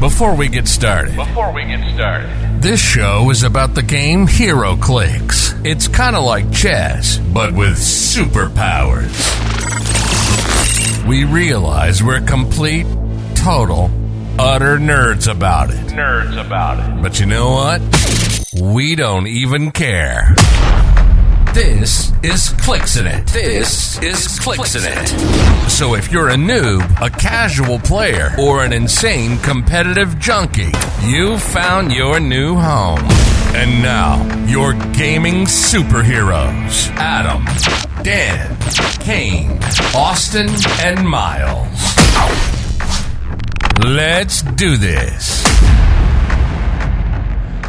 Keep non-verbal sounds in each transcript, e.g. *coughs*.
Before we get started, Before we get started, this show is about the game HeroClix. It's kind of like chess, but with superpowers. We realize we're complete, total, utter nerds about it. nerds about it. But you know what? We don't even care. This is Clixinit. This is Clixinit. So if you're a noob, a casual player, or an insane competitive junkie, you found your new home. And now, your gaming superheroes Adam, Dan, Kane, Austin, and Miles. Let's do this.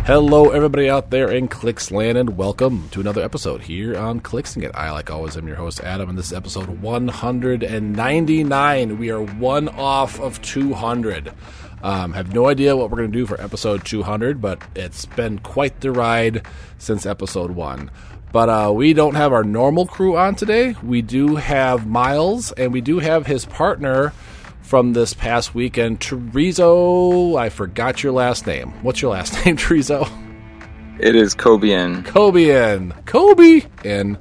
Hello, everybody out there in Clicksland, and welcome to another episode here on Clixinit. I, like always, am your host, Adam, and this is episode 199. We are one off of 200. Um, have no idea what we're going to do for episode 200, but it's been quite the ride since episode one. But uh, we don't have our normal crew on today. We do have Miles, and we do have his partner from this past weekend, Tereso. I forgot your last name. What's your last *laughs* name, Tereso? It is Kobean. Kobean. Kobe in.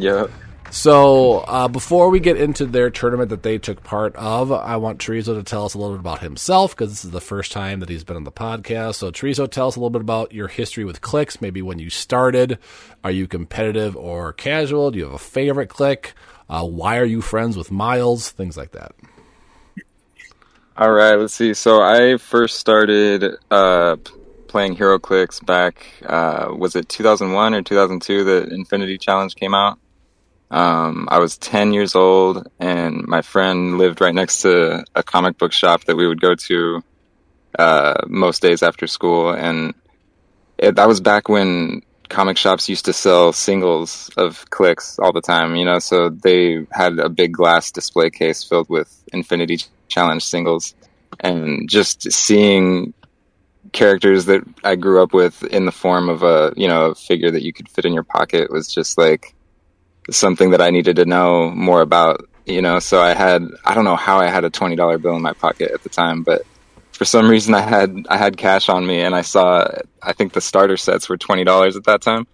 Yep. So uh, before we get into their tournament that they took part of, I want Tereso to tell us a little bit about himself because this is the first time that he's been on the podcast. So Tereso, tell us a little bit about your history with clicks. Maybe when you started, are you competitive or casual? Do you have a favorite click? Uh, why are you friends with Miles? Things like that. All right. Let's see. So I first started uh, playing HeroClix back. Uh, was it 2001 or 2002? The Infinity Challenge came out. Um, I was 10 years old, and my friend lived right next to a comic book shop that we would go to uh, most days after school. And it, that was back when comic shops used to sell singles of clicks all the time, you know, so they had a big glass display case filled with Infinity Challenge singles. And just seeing characters that I grew up with in the form of a, you know, a figure that you could fit in your pocket was just like something that I needed to know more about, you know. So I had I don't know how I had a twenty dollar bill in my pocket at the time, but for some reason I had I had cash on me, and I saw I think the starter sets were twenty dollars at that time.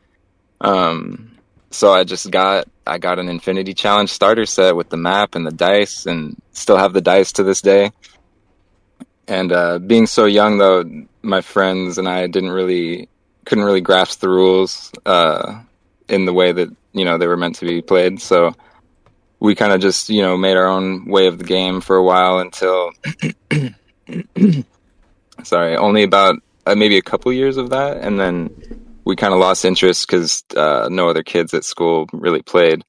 Um, so I just got I got an Infinity Challenge starter set with the map and the dice, and still have the dice to this day. And uh, being so young, though, my friends and I didn't really couldn't really grasp the rules uh, in the way that you know they were meant to be played. So we kind of just you know made our own way of the game for a while until *coughs* sorry, only about uh, maybe a couple years of that, and then we kind of lost interest because uh, no other kids at school really played.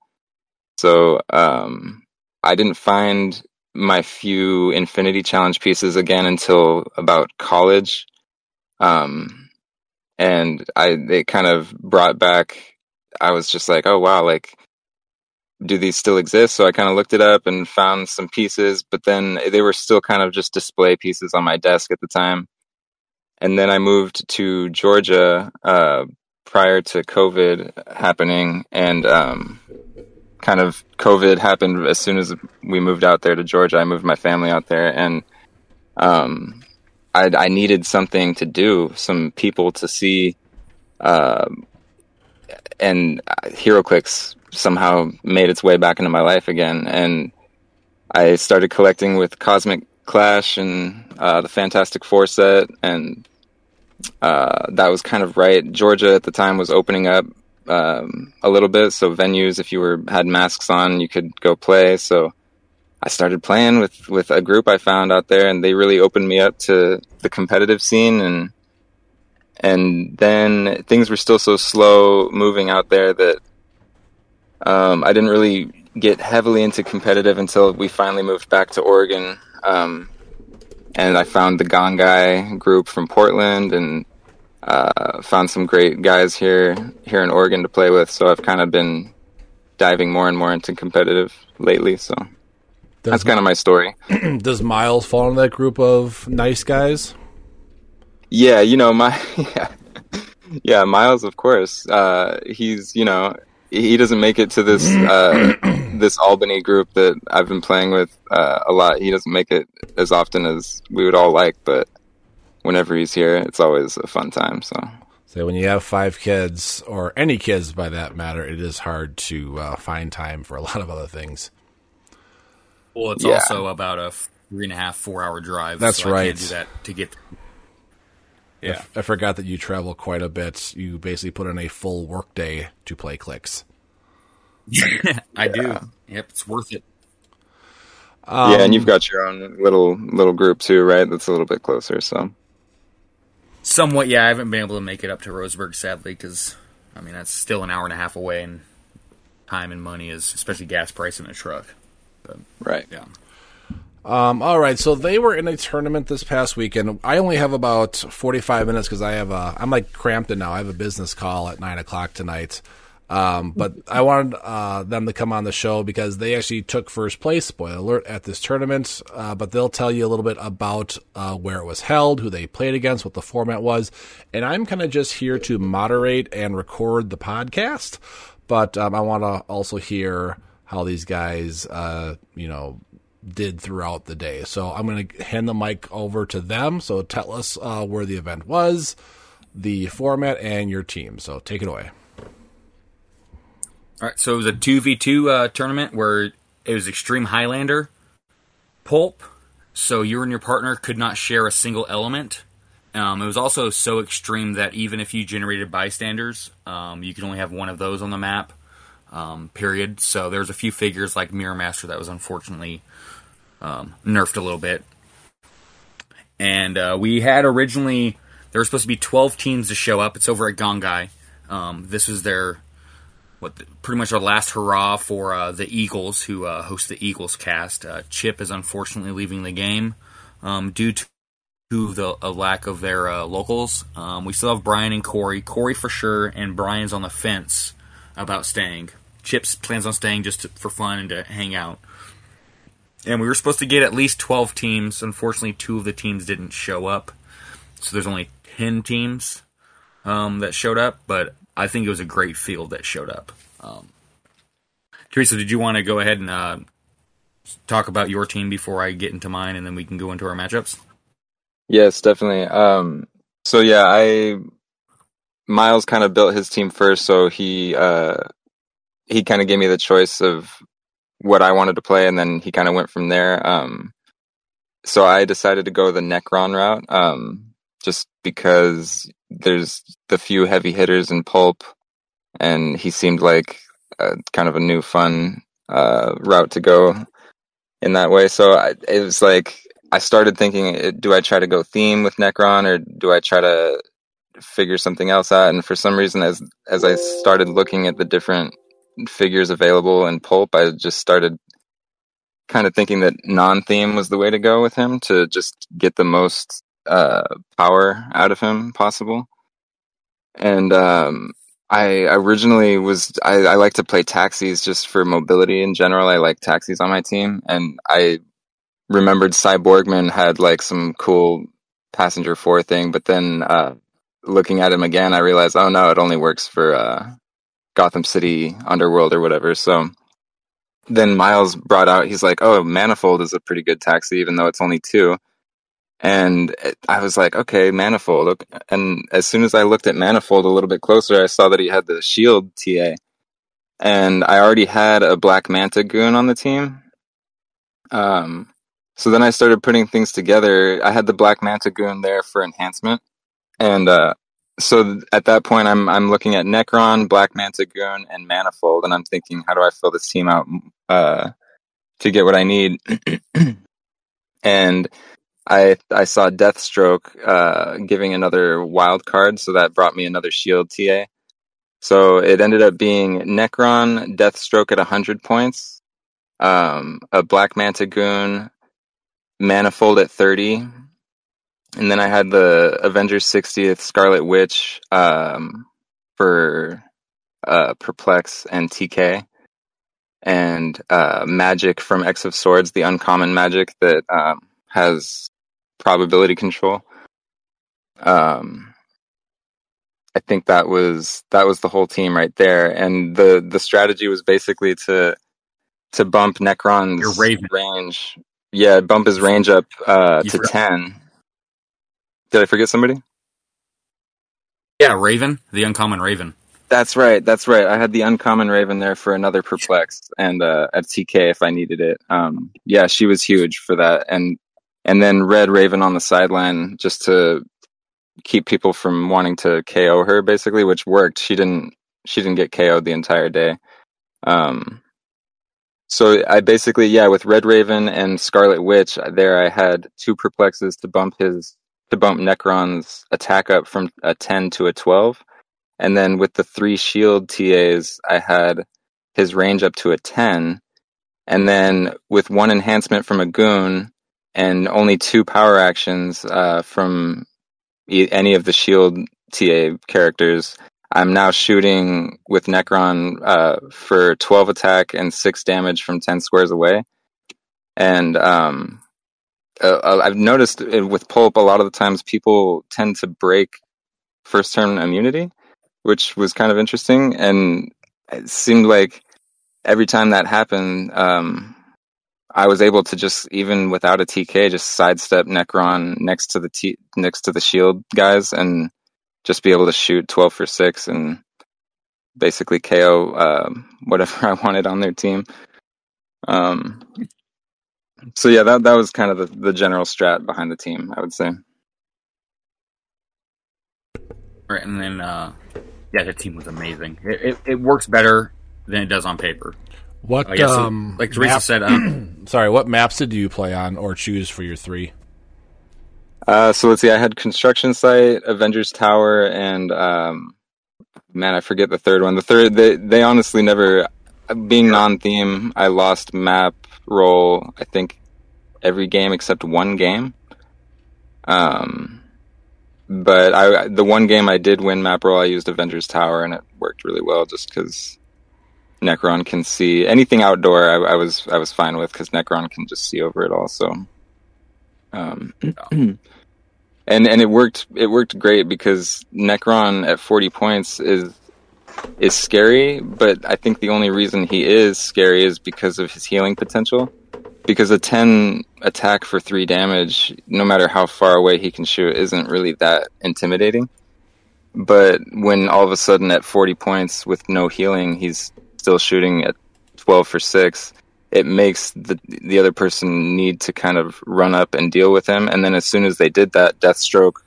So um, I didn't find my few Infinity Challenge pieces again until about college, um, and I they kind of brought back. I was just like, oh wow, like do these still exist? So I kind of looked it up and found some pieces, but then they were still kind of just display pieces on my desk at the time. And then I moved to Georgia uh, prior to COVID happening, and um, kind of COVID happened as soon as we moved out there to Georgia. I moved my family out there, and um, I, I needed something to do, some people to see, uh, and HeroClix somehow made its way back into my life again, and I started collecting with Cosmic Clash and uh, the Fantastic Four set, and uh, that was kind of right. Georgia at the time was opening up um, a little bit, so venues, if you were had masks on, you could go play. So I started playing with with a group I found out there, and they really opened me up to the competitive scene and. And then things were still so slow moving out there that um, I didn't really get heavily into competitive until we finally moved back to Oregon. Um, and I found the Gone Guy group from Portland and uh, found some great guys here here in Oregon to play with. So I've kind of been diving more and more into competitive lately. So that's kind of my story. *clears throat* Does Miles fall in that group of nice guys? Yeah, you know my *laughs* yeah, yeah Miles, of course. Uh, he's you know he doesn't make it to this uh, *clears throat* this Albany group that I've been playing with uh, a lot. He doesn't make it as often as we would all like, but whenever he's here, it's always a fun time. So, so when you have five kids or any kids by that matter, it is hard to uh, find time for a lot of other things. Well, it's Yeah. also about a three and a half, four hour drive. That's so I right. can't do that to get. I Yeah, f- I forgot that you travel quite a bit. You basically put in a full workday to play clicks. *laughs* I do. Yep, it's worth it. yeah, and um, you've got your own little little group too, right? That's a little bit closer. So, Somewhat, yeah. I haven't been able to make it up to Roseburg, sadly, because I mean that's still an hour and a half away, and time and money is, especially gas price in a truck. But right. yeah, Um, all right, so they were in a tournament this past weekend. I only have about forty-five minutes because I have a. I'm like cramped in now. I have a business call at nine o'clock tonight. Um, but I wanted uh, them to come on the show because they actually took first place. Spoiler alert at this tournament. Uh, but they'll tell you a little bit about uh, where it was held, who they played against, what the format was, and I'm kind of just here to moderate and record the podcast. But um, I want to also hear how these guys, uh, you know, did throughout the day. So I'm going to hand the mic over to them. So tell us uh, where the event was, the format, and your team. So take it away. All right, so it was a two v two uh, tournament where it was Extreme Highlander, Pulp. So you and your partner could not share a single element. Um, it was also so extreme that even if you generated bystanders, um, you could only have one of those on the map. Um, period. So there was a few figures like Mirror Master that was unfortunately um, nerfed a little bit. And uh, we had originally there were supposed to be twelve teams to show up. It's over at Gongai. Um, this was their what the, pretty much our last hurrah for uh, the Eagles, who uh, host the Eagles cast. Uh, Chip is unfortunately leaving the game um, due to the lack of their uh, locals. Um, we still have Brian and Corey. Corey for sure, and Brian's on the fence about staying. Chips plans on staying just to, for fun and to hang out. And we were supposed to get at least 12 teams. Unfortunately, two of the teams didn't show up. So there's only 10 teams um, that showed up, but I think it was a great field that showed up. Um, Tereso, did you want to go ahead and uh, talk about your team before I get into mine, and then we can go into our matchups? Yes, definitely. Um, so yeah, I Miles kind of built his team first, so he uh, he kind of gave me the choice of what I wanted to play, and then he kind of went from there. Um, so I decided to go the Nekron route, um, just because there's the few heavy hitters in Pulp, and he seemed like a, kind of a new fun uh, route to go in that way. So I, it was like I started thinking, uh, do I try to go theme with Nekron or do I try to figure something else out? And for some reason, as as I started looking at the different figures available in Pulp, I just started kind of thinking that non-theme was the way to go with him to just get the most uh, power out of him possible. And um, I originally was I, I like to play taxis just for mobility in general. I like taxis on my team, and I remembered Cyborgman had like some cool passenger four thing, but then uh, looking at him again, I realized, oh no, it only works for uh, Gotham City Underworld or whatever. So then Miles brought out, he's like, oh, Manifold is a pretty good taxi, even though it's only two. And I was like, okay, Manifold. And as soon as I looked at Manifold a little bit closer, I saw that he had the Shield TA. And I already had a Black Manta goon on the team. Um, so then I started putting things together. I had the Black Manta goon there for enhancement. And uh, so at that point, I'm I'm looking at Nekron, Black Manta goon, and Manifold, and I'm thinking, how do I fill this team out uh, to get what I need? *clears throat* and I I saw Deathstroke uh, giving another wild card, so that brought me another Shield TA. So it ended up being Nekron, Deathstroke at 100 points, um, a Black Manta goon, Manifold at 30, and then I had the Avengers 60th Scarlet Witch um, for uh, Perplex and TK, and uh, Magic from X of Swords, the uncommon magic that um, has probability control. Um, I think that was that was the whole team right there, and the the strategy was basically to to bump Nekron's range. Yeah, bump his range up uh, to ten. Did I forget somebody? Yeah, Raven, the uncommon Raven. That's right. That's right. I had the uncommon Raven there for another perplex and uh, at TK if I needed it. Um, yeah, she was huge for that, and and then Red Raven on the sideline just to keep people from wanting to KO her, basically, which worked. She didn't. She didn't get KO'd the entire day. Um, so I basically, yeah, with Red Raven and Scarlet Witch, there I had two perplexes to bump his to bump Nekron's attack up from a ten to a twelve. And then with the three shield TAs, I had his range up to a 10. And then with one enhancement from a goon and only two power actions uh, from e- any of the shield TA characters, I'm now shooting with Nekron uh, for 12 attack and 6 damage from 10 squares away. And um, uh, I've noticed with Pulp, a lot of the times people tend to break first term immunity which was kind of interesting. And it seemed like every time that happened, um, I was able to just even without a TK, just sidestep Nekron next to the T- next to the shield guys, and just be able to shoot twelve for six and basically KO um, *laughs* whatever I wanted on their team. Um, so yeah, that that was kind of the, the general strat behind the team, I would say. Right, and then uh, yeah, the team was amazing. It, it, it works better than it does on paper. What I guess, um, like Tereso map- said, *clears throat* um, Sorry, what maps did you play on or choose for your three? Uh, so let's see. I had construction site, Avengers Tower, and um, man, I forget the third one. The third, they they honestly never, being non-theme, I lost map roll. I think every game except one game. Um, but I the one game I did win map roll, I used Avengers Tower, and it worked really well just because Nekron can see anything outdoor. I, I was I was fine with because Nekron can just see over it all. So. Um, *clears throat* and and it worked it worked great because Nekron at 40 points is is scary, but I think the only reason he is scary is because of his healing potential. Because a 10 attack for 3 damage, no matter how far away he can shoot, isn't really that intimidating. But when all of a sudden at 40 points with no healing, he's still shooting at 12 for 6, it makes the the other person need to kind of run up and deal with him. And then as soon as they did that, Deathstroke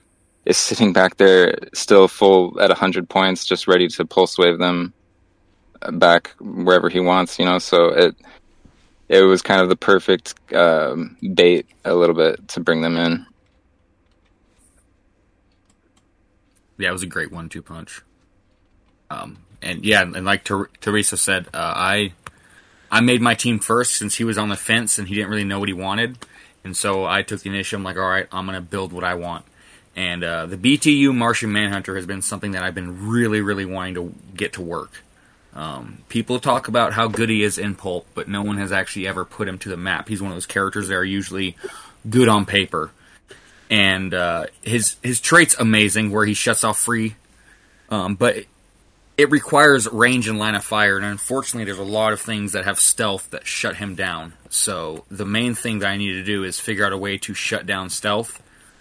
is sitting back there, still full at hundred points, just ready to pulse wave them back wherever he wants. You know, so it it was kind of the perfect um, bait a little bit to bring them in. yeah, it was a great one-two punch. Um, and yeah, and like Ter- Tereso said, uh, I I made my team first since he was on the fence and he didn't really know what he wanted, and so I took the initiative. I'm like, all right, I'm gonna build what I want. And uh, the BTU Martian Manhunter has been something that I've been really, really wanting to get to work. Um, people talk about how good he is in pulp, but no one has actually ever put him to the map. He's one of those characters that are usually good on paper, and uh, his his trait's amazing, where he shuts off free, um, but it requires range and line of fire, and unfortunately, there's a lot of things that have stealth that shut him down. So the main thing that I need to do is figure out a way to shut down stealth,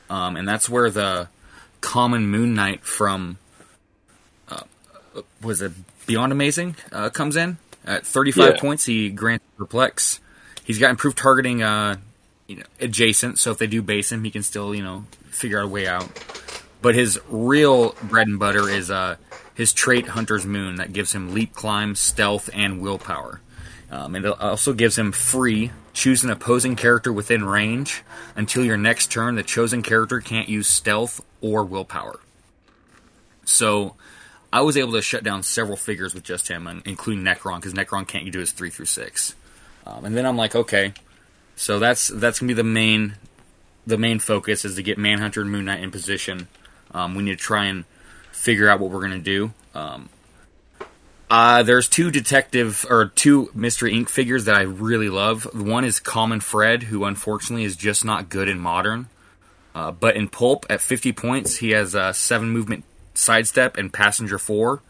um, and that's where the common Moon Knight from uh, was it Beyond Amazing uh, comes in at 35 Yeah. points. He grants perplex. He's got improved targeting, uh, you know, adjacent. So if they do base him, he can still you know figure out a way out. But his real bread and butter is uh, his trait Hunter's Moon that gives him leap, climb, stealth, and willpower. Um, and it also gives him free. Choose an opposing character within range. Until your next turn, the chosen character can't use stealth or willpower. So I was able to shut down several figures with just him, including Nekron, because Nekron can't do his three through six. Um, and then I'm like, okay, so that's that's gonna be the main the main focus is to get Manhunter and Moon Knight in position. Um, we need to try and figure out what we're gonna do. Um, uh, there's two detective or two Mystery Inc. figures that I really love. One is Common Fred, who unfortunately is just not good in modern. Uh, but in Pulp, at 50 points, he has a seven movement sidestep and passenger four,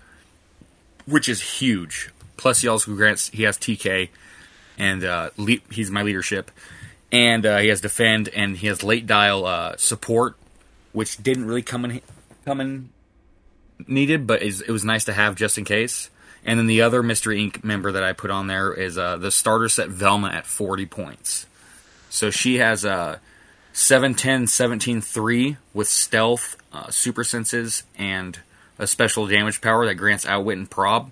which is huge. Plus, he also grants he has TK. and uh, le- he's my leadership. And uh, he has defend, and he has late dial uh, support, which didn't really come in come in needed, but is, it was nice to have just in case. And then the other Mystery Inc. member that I put on there is uh, the starter set Velma at 40 points. So she has a 710 17 3 with stealth, uh, super senses, and a special damage power that grants outwit and prob.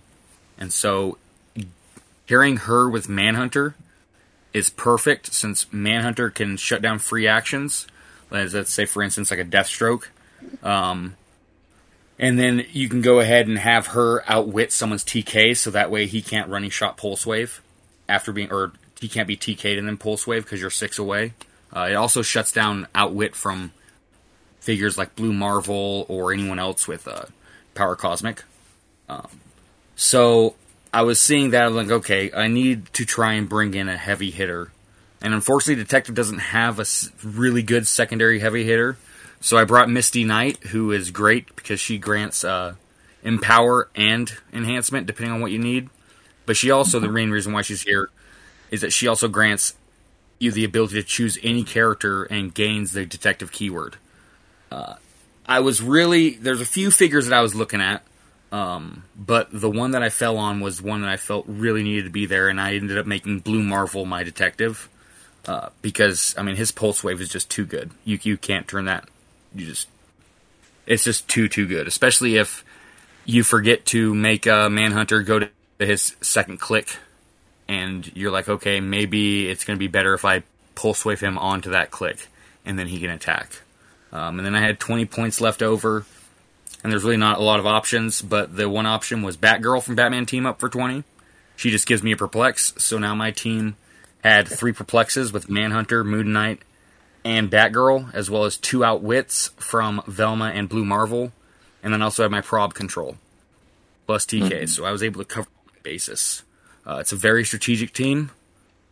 And so pairing her with Manhunter is perfect since Manhunter can shut down free actions. Let's say, for instance, like a Deathstroke. Um, and then you can go ahead and have her outwit someone's TK, so that way he can't running shot pulse wave after being, or he can't be TK'd and then pulse wave because you're six away. Uh, it also shuts down outwit from figures like Blue Marvel or anyone else with uh, power cosmic. Um, so I was seeing that I'm like, okay, I need to try and bring in a heavy hitter, and unfortunately, Detective doesn't have a really good secondary heavy hitter. So I brought Misty Knight, who is great because she grants uh, empower and enhancement depending on what you need. But she also the main reason why she's here is that she also grants you the ability to choose any character and gains the detective keyword. Uh, I was really there's a few figures that I was looking at, um, but the one that I fell on was one that I felt really needed to be there, and I ended up making Blue Marvel my detective uh, because I mean his pulse wave is just too good. You you can't turn that you just it's just too too good, especially if you forget to make a Manhunter go to his second click, and you're like, okay, maybe it's going to be better if I pulse wave him onto that click, and then he can attack. Um, and then I had 20 points left over, and there's really not a lot of options, but the one option was Batgirl from Batman Team Up for 20. She just gives me a perplex, so now my team had three perplexes with Manhunter, Moon Knight, and Batgirl, as well as two outwits from Velma and Blue Marvel, and then also have my prob control plus TK. Mm-hmm. So I was able to cover my basis. Uh, it's a very strategic team.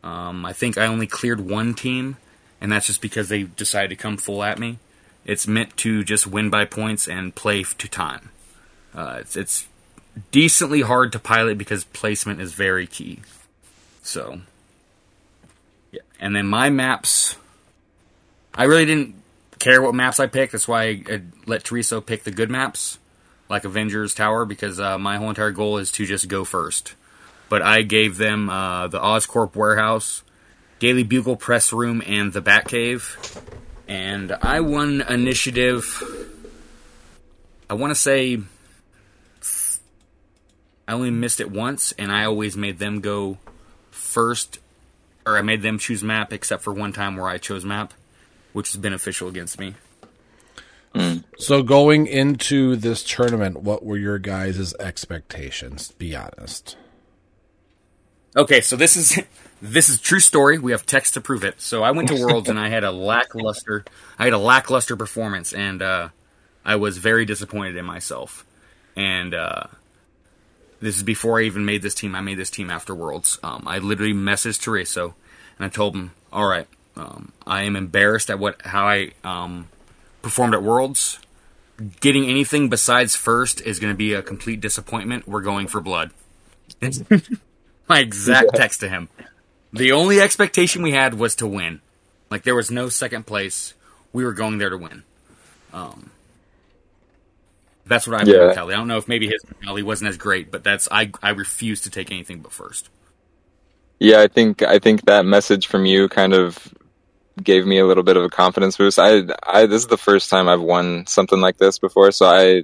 Um, I think I only cleared one team, and that's just because they decided to come full at me. It's meant to just win by points and play to time. Uh, it's, it's decently hard to pilot because placement is very key. So, yeah. And then my maps I really didn't care what maps I picked. That's why I, let Tereso pick the good maps, like Avengers Tower, because uh, my whole entire goal is to just go first. But I gave them uh, the Oscorp warehouse, Daily Bugle press room, and the Batcave. And I won initiative. I want to say I only missed it once, and I always made them go first, or I made them choose map, except for one time where I chose map which is beneficial against me. So going into this tournament, what were your guys' expectations? Be honest. Okay, so this is *laughs* this is true story. We have text to prove it. So I went to Worlds and I had a *laughs* lackluster I had a lackluster performance and uh, I was very disappointed in myself. And uh, this is before I even made this team. I made this team after Worlds. Um, I literally messaged Tereso and I told him, "All right, um, I am embarrassed at what how I um, performed at Worlds. Getting anything besides first is going to be a complete disappointment. We're going for blood. *laughs* My exact yeah. text to him. The only expectation we had was to win. Like there was no second place. We were going there to win. Um, that's what I yeah. would tell. I don't know if maybe his mentality wasn't as great, but that's I I refuse to take anything but first. Yeah, I think I think that message from you kind of gave me a little bit of a confidence boost. I, I, this is the first time I've won something like this before, so I,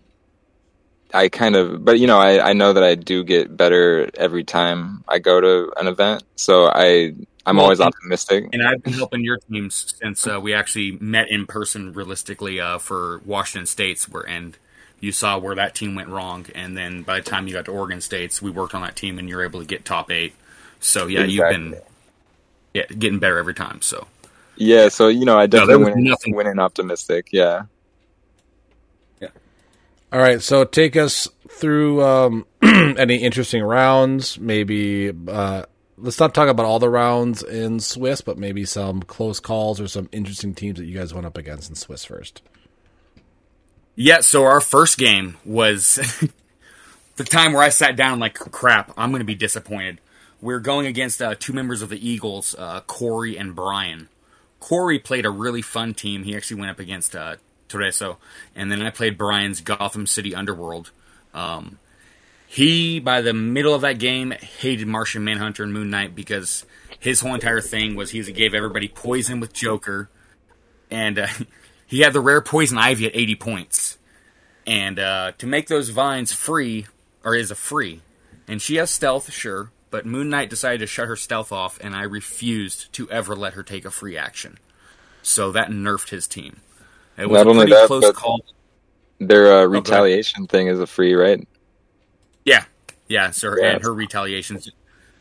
I kind of, but you know, I, I know that I do get better every time I go to an event, so I, I'm well, always optimistic. And I've been helping your teams since uh, we actually met in person, realistically, uh, for Washington States, where and you saw where that team went wrong, and then by the time you got to Oregon States, we worked on that team, and you're able to get top eight. So yeah, exactly. you've been yeah getting better every time. So yeah, so you know, I definitely no, went, nothing. went in optimistic. Yeah. Yeah. All right, so take us through um, *clears throat* any interesting rounds. Maybe uh, let's not talk about all the rounds in Swiss, but maybe some close calls or some interesting teams that you guys went up against in Swiss first. Yeah, so our first game was *laughs* the time where I sat down like crap. I'm going to be disappointed. we're going against uh, two members of the Eagles, uh, Corey and Brian. Corey played a really fun team. He actually went up against uh, Tereso, and then I played Brian's Gotham City Underworld. Um, he, by the middle of that game, hated Martian Manhunter and Moon Knight because his whole entire thing was he gave everybody poison with Joker, and uh, *laughs* he had the rare poison ivy at 80 points. And uh, to make those vines free, or is a free, and she has stealth, sure, but Moon Knight decided to shut her stealth off, and I refused to ever let her take a free action. So that nerfed his team. It was Not a only pretty that, close call. Their uh, Oh, retaliation thing is a free, right? Yeah, yeah, sir, Yeah. and her retaliations.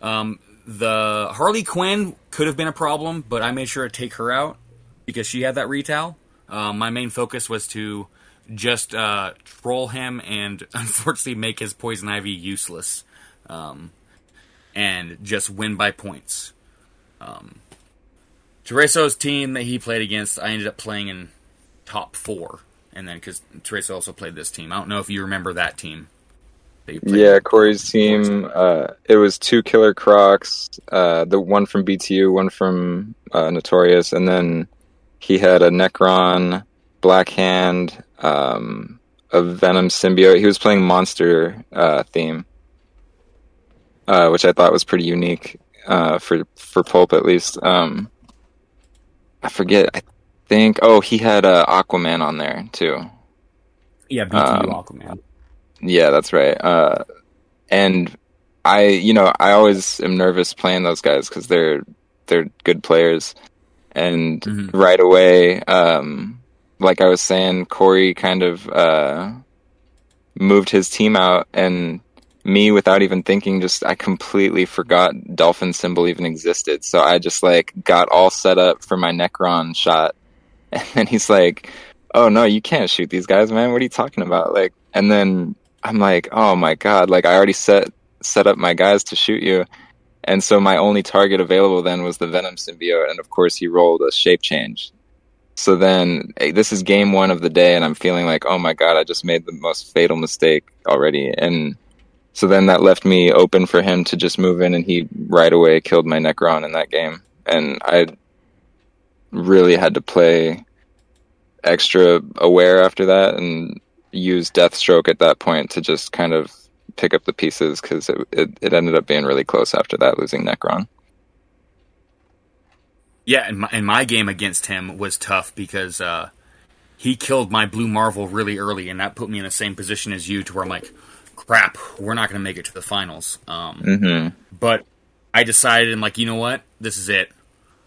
Um, the Harley Quinn could have been a problem, but I made sure to take her out because she had that retal. Um, my main focus was to just uh, troll him and *laughs* unfortunately make his poison ivy useless, um, and just win by points. Um, Tereso's team that he played against, I ended up playing in top four, and then because Tereso also played this team, I don't know if you remember that team. that Yeah. Corey's team. Uh, it was two Killer Crocs. Uh, the one from BTU, one from uh, Notorious, and then he had a Nekron, Black Hand, um, a Venom symbiote. He was playing monster uh, theme, uh, which I thought was pretty unique uh, for for Pulp at least. Um, I forget. I think. Oh, he had uh, Aquaman on there too. Yeah, BTU Um, Aquaman. Yeah, that's right. Uh, and I, you know, I always am nervous playing those guys because they're they're good players. And Mhm. right away, um, like I was saying, Corey kind of uh, moved his team out, and me, without even thinking, just I completely forgot Dolphin symbol even existed. So I just like got all set up for my Nekron shot, *laughs* and then he's like, "Oh no, you can't shoot these guys, man. What are you talking about?" Like, and then I'm like, "Oh my god!" Like I already set set up my guys to shoot you, and so my only target available then was the Venom symbiote, and of course he rolled a shape change. So then eh, this is game one of the day, and I'm feeling like, "Oh my god, I just made the most fatal mistake already," and so then that left me open for him to just move in, and he right away killed my Nekron in that game, and I really had to play extra aware after that and use Deathstroke at that point to just kind of pick up the pieces because it, it it ended up being really close after that, losing Nekron. Yeah, and my, and my game against him was tough because uh, he killed my Blue Marvel really early, and that put me in the same position as you, to where I'm like, crap, we're not going to make it to the finals. Um, hmm But I decided, I'm like, you know what? This is it.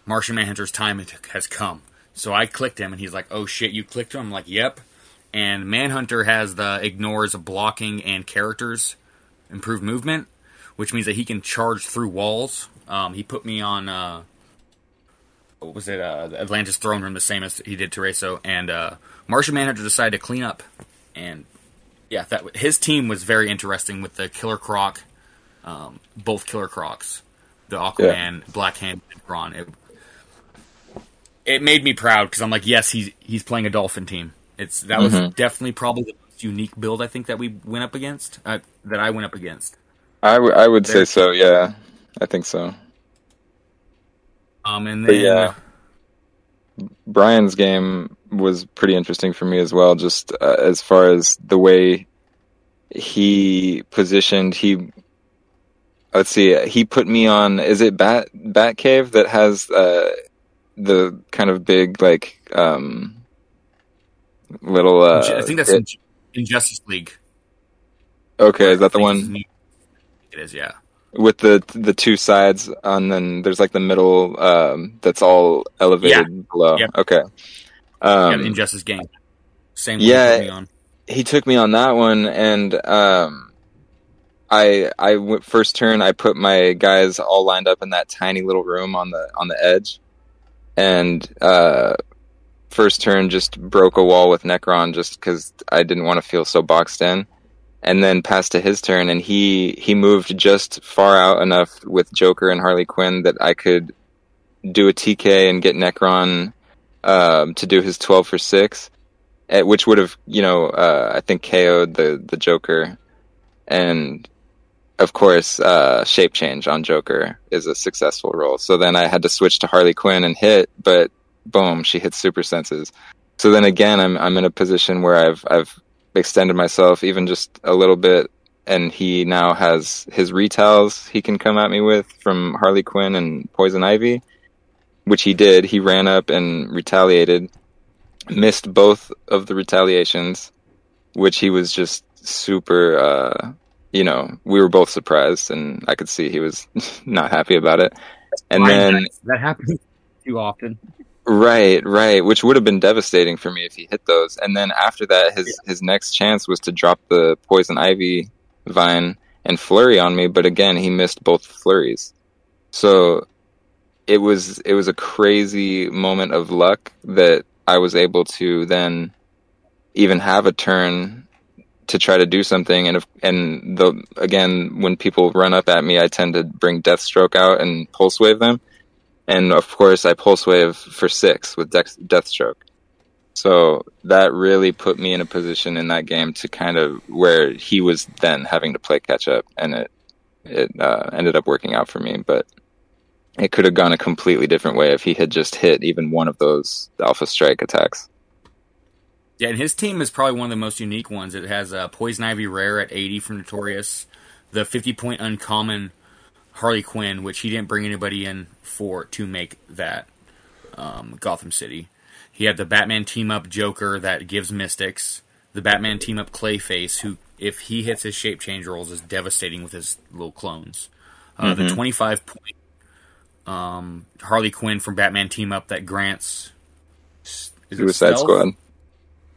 Martian Manhunter's time has come. So I clicked him, and he's like, oh shit, you clicked him? I'm like, yep. And Manhunter has the ignores blocking and characters, improved movement, which means that he can charge through walls. Um, he put me on, uh, what was it, uh, Atlantis throne room, the same as he did Tereso. And uh, Martian Manhunter decided to clean up. And yeah, that his team was very interesting with the Killer Croc, um, both Killer Crocs, the Aquaman, Black Hand, and Brawn. It, it made me proud because I'm like, yes, he's he's playing a Dolphin team. It's that was Mhm. definitely probably the most unique build I think that we went up against. Uh, that I went up against. I, w- I would say so. Yeah, I think so. Um, and But then yeah. Brian's game was pretty interesting for me as well. Just uh, as far as the way he positioned, he let's see, he put me on. Is it Bat Bat Cave that has uh, the kind of big like um, little? Uh, I think that's it- in, Justice League. okay. Is that the I think it's one It is, yeah. with the the two sides, and then there's like the middle um, that's all elevated below? Yep. Okay. Yeah, Um, the Injustice game. Same yeah, you put me on. he took me on that one and um I I went first turn I put my guys all lined up in that tiny little room on the on the edge and uh first turn just broke a wall with Nekron just cuz I didn't want to feel so boxed in and then passed to his turn and he he moved just far out enough with Joker and Harley Quinn that I could do a TK and get Nekron um to do his 12 for 6 eh, which would have, you know, uh, I think KO'd the the Joker, and of course, uh, shape change on Joker is a successful roll. So then I had to switch to Harley Quinn and hit, but boom, she hits super senses. So then again, I'm I'm in a position where I've I've extended myself even just a little bit, and he now has his retells he can come at me with from Harley Quinn and Poison Ivy, which he did. He ran up and retaliated, missed both of the retaliations, which he was just super. Uh, you know, we were both surprised, and I could see he was *laughs* not happy about it. And then that happens *laughs* too often. Right, right, which would have been devastating for me if he hit those. And then after that, his yeah. his next chance was to drop the poison ivy vine and flurry on me, but again, he missed both flurries. So it was it was a crazy moment of luck that I was able to then even have a turn to try to do something and if, and the again when people run up at me I tend to bring Deathstroke out and pulse wave them and of course I pulse wave for six with Death, Deathstroke. So that really put me in a position in that game to kind of where he was then having to play catch up, and it it uh, ended up working out for me. But it could have gone a completely different way if he had just hit even one of those Alpha Strike attacks. Yeah, and his team is probably one of the most unique ones. It has a uh, Poison Ivy Rare at 80 from Notorious, the 50 point uncommon Harley Quinn, which he didn't bring anybody in for to make that um, Gotham City. He had the Batman team up Joker that gives Mystics, the Batman team up Clayface, who if he hits his shape change rolls is devastating with his little clones. Uh, mm-hmm. The 25 point um, Harley Quinn from Batman team up that grants Suicide Squad.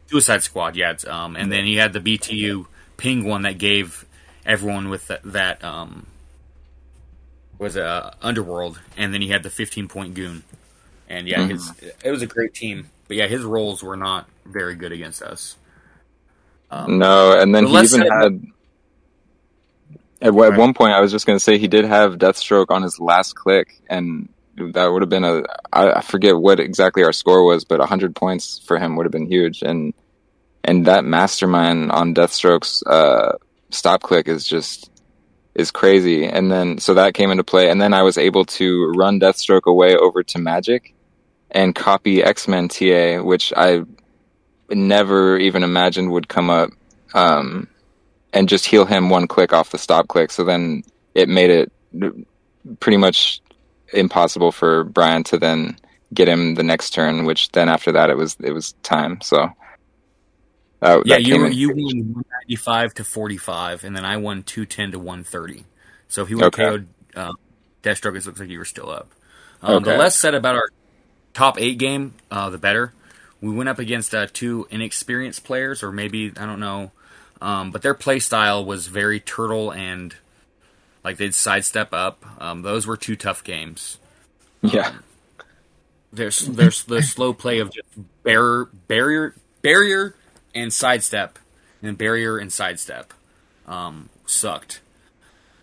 Suicide Squad, yeah. Um, and then he had the BTU Penguin that gave everyone with that, that um, was uh, Underworld, and then he had the 15 point Goon. And yeah, mm-hmm. his it was a great team, but yeah, his roles were not very good against us. Um, no, and then he even had. At, right. at one point, I was just going to say he did have Deathstroke on his last click, and that would have been a I, forget what exactly our score was, but hundred points for him would have been huge. And and that mastermind on Deathstroke's uh, stop click is just is crazy. And then, so that came into play. And then I was able to run Deathstroke away over to Magic and copy X Men TA, which I never even imagined would come up, um, and just heal him one click off the stop click. So then it made it pretty much impossible for Brian to then get him the next turn, which then after that it was it was time. So uh, yeah, you were, you won 195 to 45, and then I won 210 to 130. So if he would okay. KO'd uh, Deathstroke, it looks like you were still up. Um, okay. The less said about our top eight game, uh, the better. We went up against uh, two inexperienced players, or maybe, I don't know, um, but their play style was very turtle and like they'd sidestep up. Um, those were two tough games. Yeah. Um, there's there's the slow play of just barrier barrier barrier and sidestep, and barrier and sidestep um, sucked.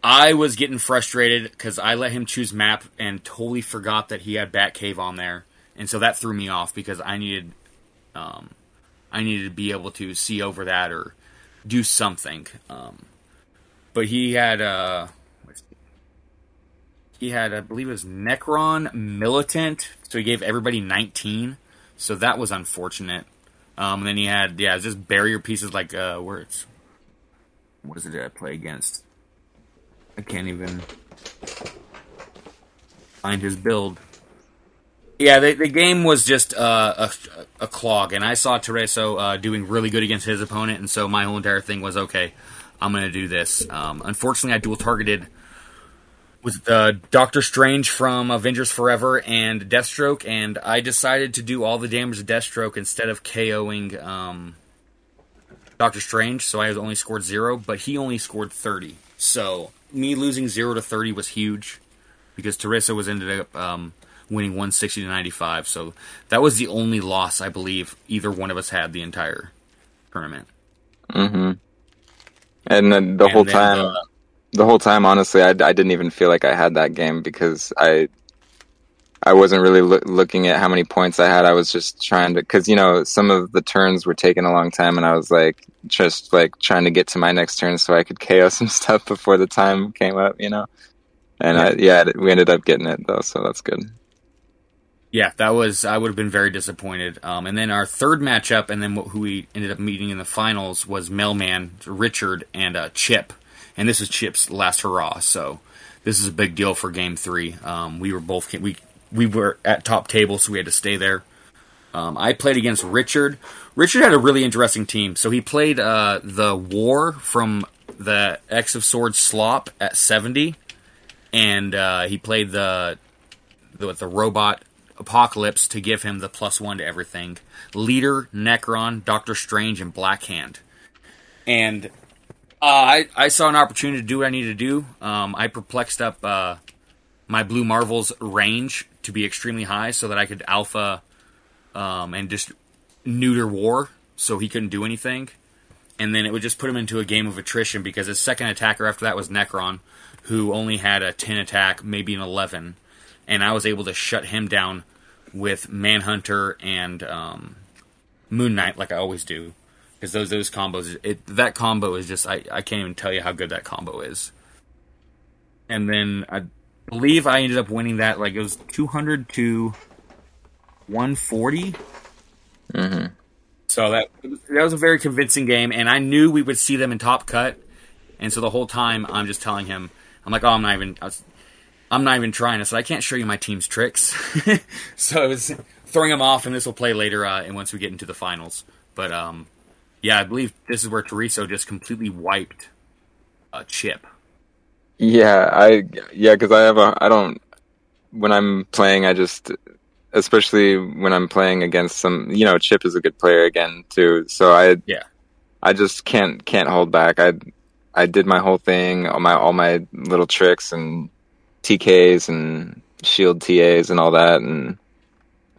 I was getting frustrated because I let him choose map and totally forgot that he had Batcave on there, and so that threw me off because I needed, um, I needed to be able to see over that or do something. Um, but he had, uh, he had, I believe it was Necron Militant, so he gave everybody 19. So that was unfortunate. Um, and then he had yeah, just barrier pieces like uh, where it's what is it that I play against? I can't even find his build. Yeah, the, the game was just uh, a, a clog, and I saw Tereso uh, doing really good against his opponent, and so my whole entire thing was okay. I'm going to do this. Um, unfortunately, I dual targeted with uh, Doctor Strange from Avengers Forever and Deathstroke, and I decided to do all the damage to Deathstroke instead of KOing um, Doctor Strange. So I only scored zero, but he only scored thirty. So me losing zero to thirty was huge because Tereso was ended up um, winning 160 to 95. So that was the only loss I believe either one of us had the entire tournament. Mm-hmm. And then the and whole then, time. Uh, the whole time, honestly, I, I didn't even feel like I had that game because I I wasn't really loo- looking at how many points I had. I was just trying to, because you know, some of the turns were taking a long time, and I was like, just like trying to get to my next turn so I could KO *laughs* some stuff before the time came up, you know. And I, yeah, we ended up getting it though, so that's good. Yeah, that was. I would have been very disappointed. Um, and then our third matchup, and then who we ended up meeting in the finals was Mailman Richard and uh, Chip, and this is Chip's last hurrah. So this is a big deal for Game Three. Um, we were both we we were at top table, so we had to stay there. Um, I played against Richard. Richard had a really interesting team. So he played uh, the War from the X of Swords slop at seventy, and uh, he played the the, the robot Apocalypse to give him the plus one to everything. Leader, Nekron, Doctor Strange, and Black Hand. And uh, I, I saw an opportunity to do what I needed to do. Um, I perplexed up uh, my Blue Marvel's range to be extremely high so that I could alpha um, and just neuter War so he couldn't do anything. And then it would just put him into a game of attrition because his second attacker after that was Nekron, who only had a 10 attack, maybe an 11 and I was able to shut him down with Manhunter and um, Moon Knight, like I always do, because those those combos, it, that combo is just I, I can't even tell you how good that combo is. And then I believe I ended up winning that like it was two hundred to one forty. Mm-hmm. So that that was a very convincing game, and I knew we would see them in top cut, and so the whole time I'm just telling him, I'm like, oh, I'm not even. I was, I'm not even trying. I said I can't show you my team's tricks, *laughs* so I was throwing them off, and this will play later, uh, and once we get into the finals. But um, yeah, I believe this is where Tereso just completely wiped a chip. Yeah, I yeah, because I have a I don't when I'm playing, I just especially when I'm playing against some, you know, Chip is a good player again too. So I yeah, I just can't can't hold back. I I did my whole thing, all my all my little tricks and TKs and shield TAs and all that. And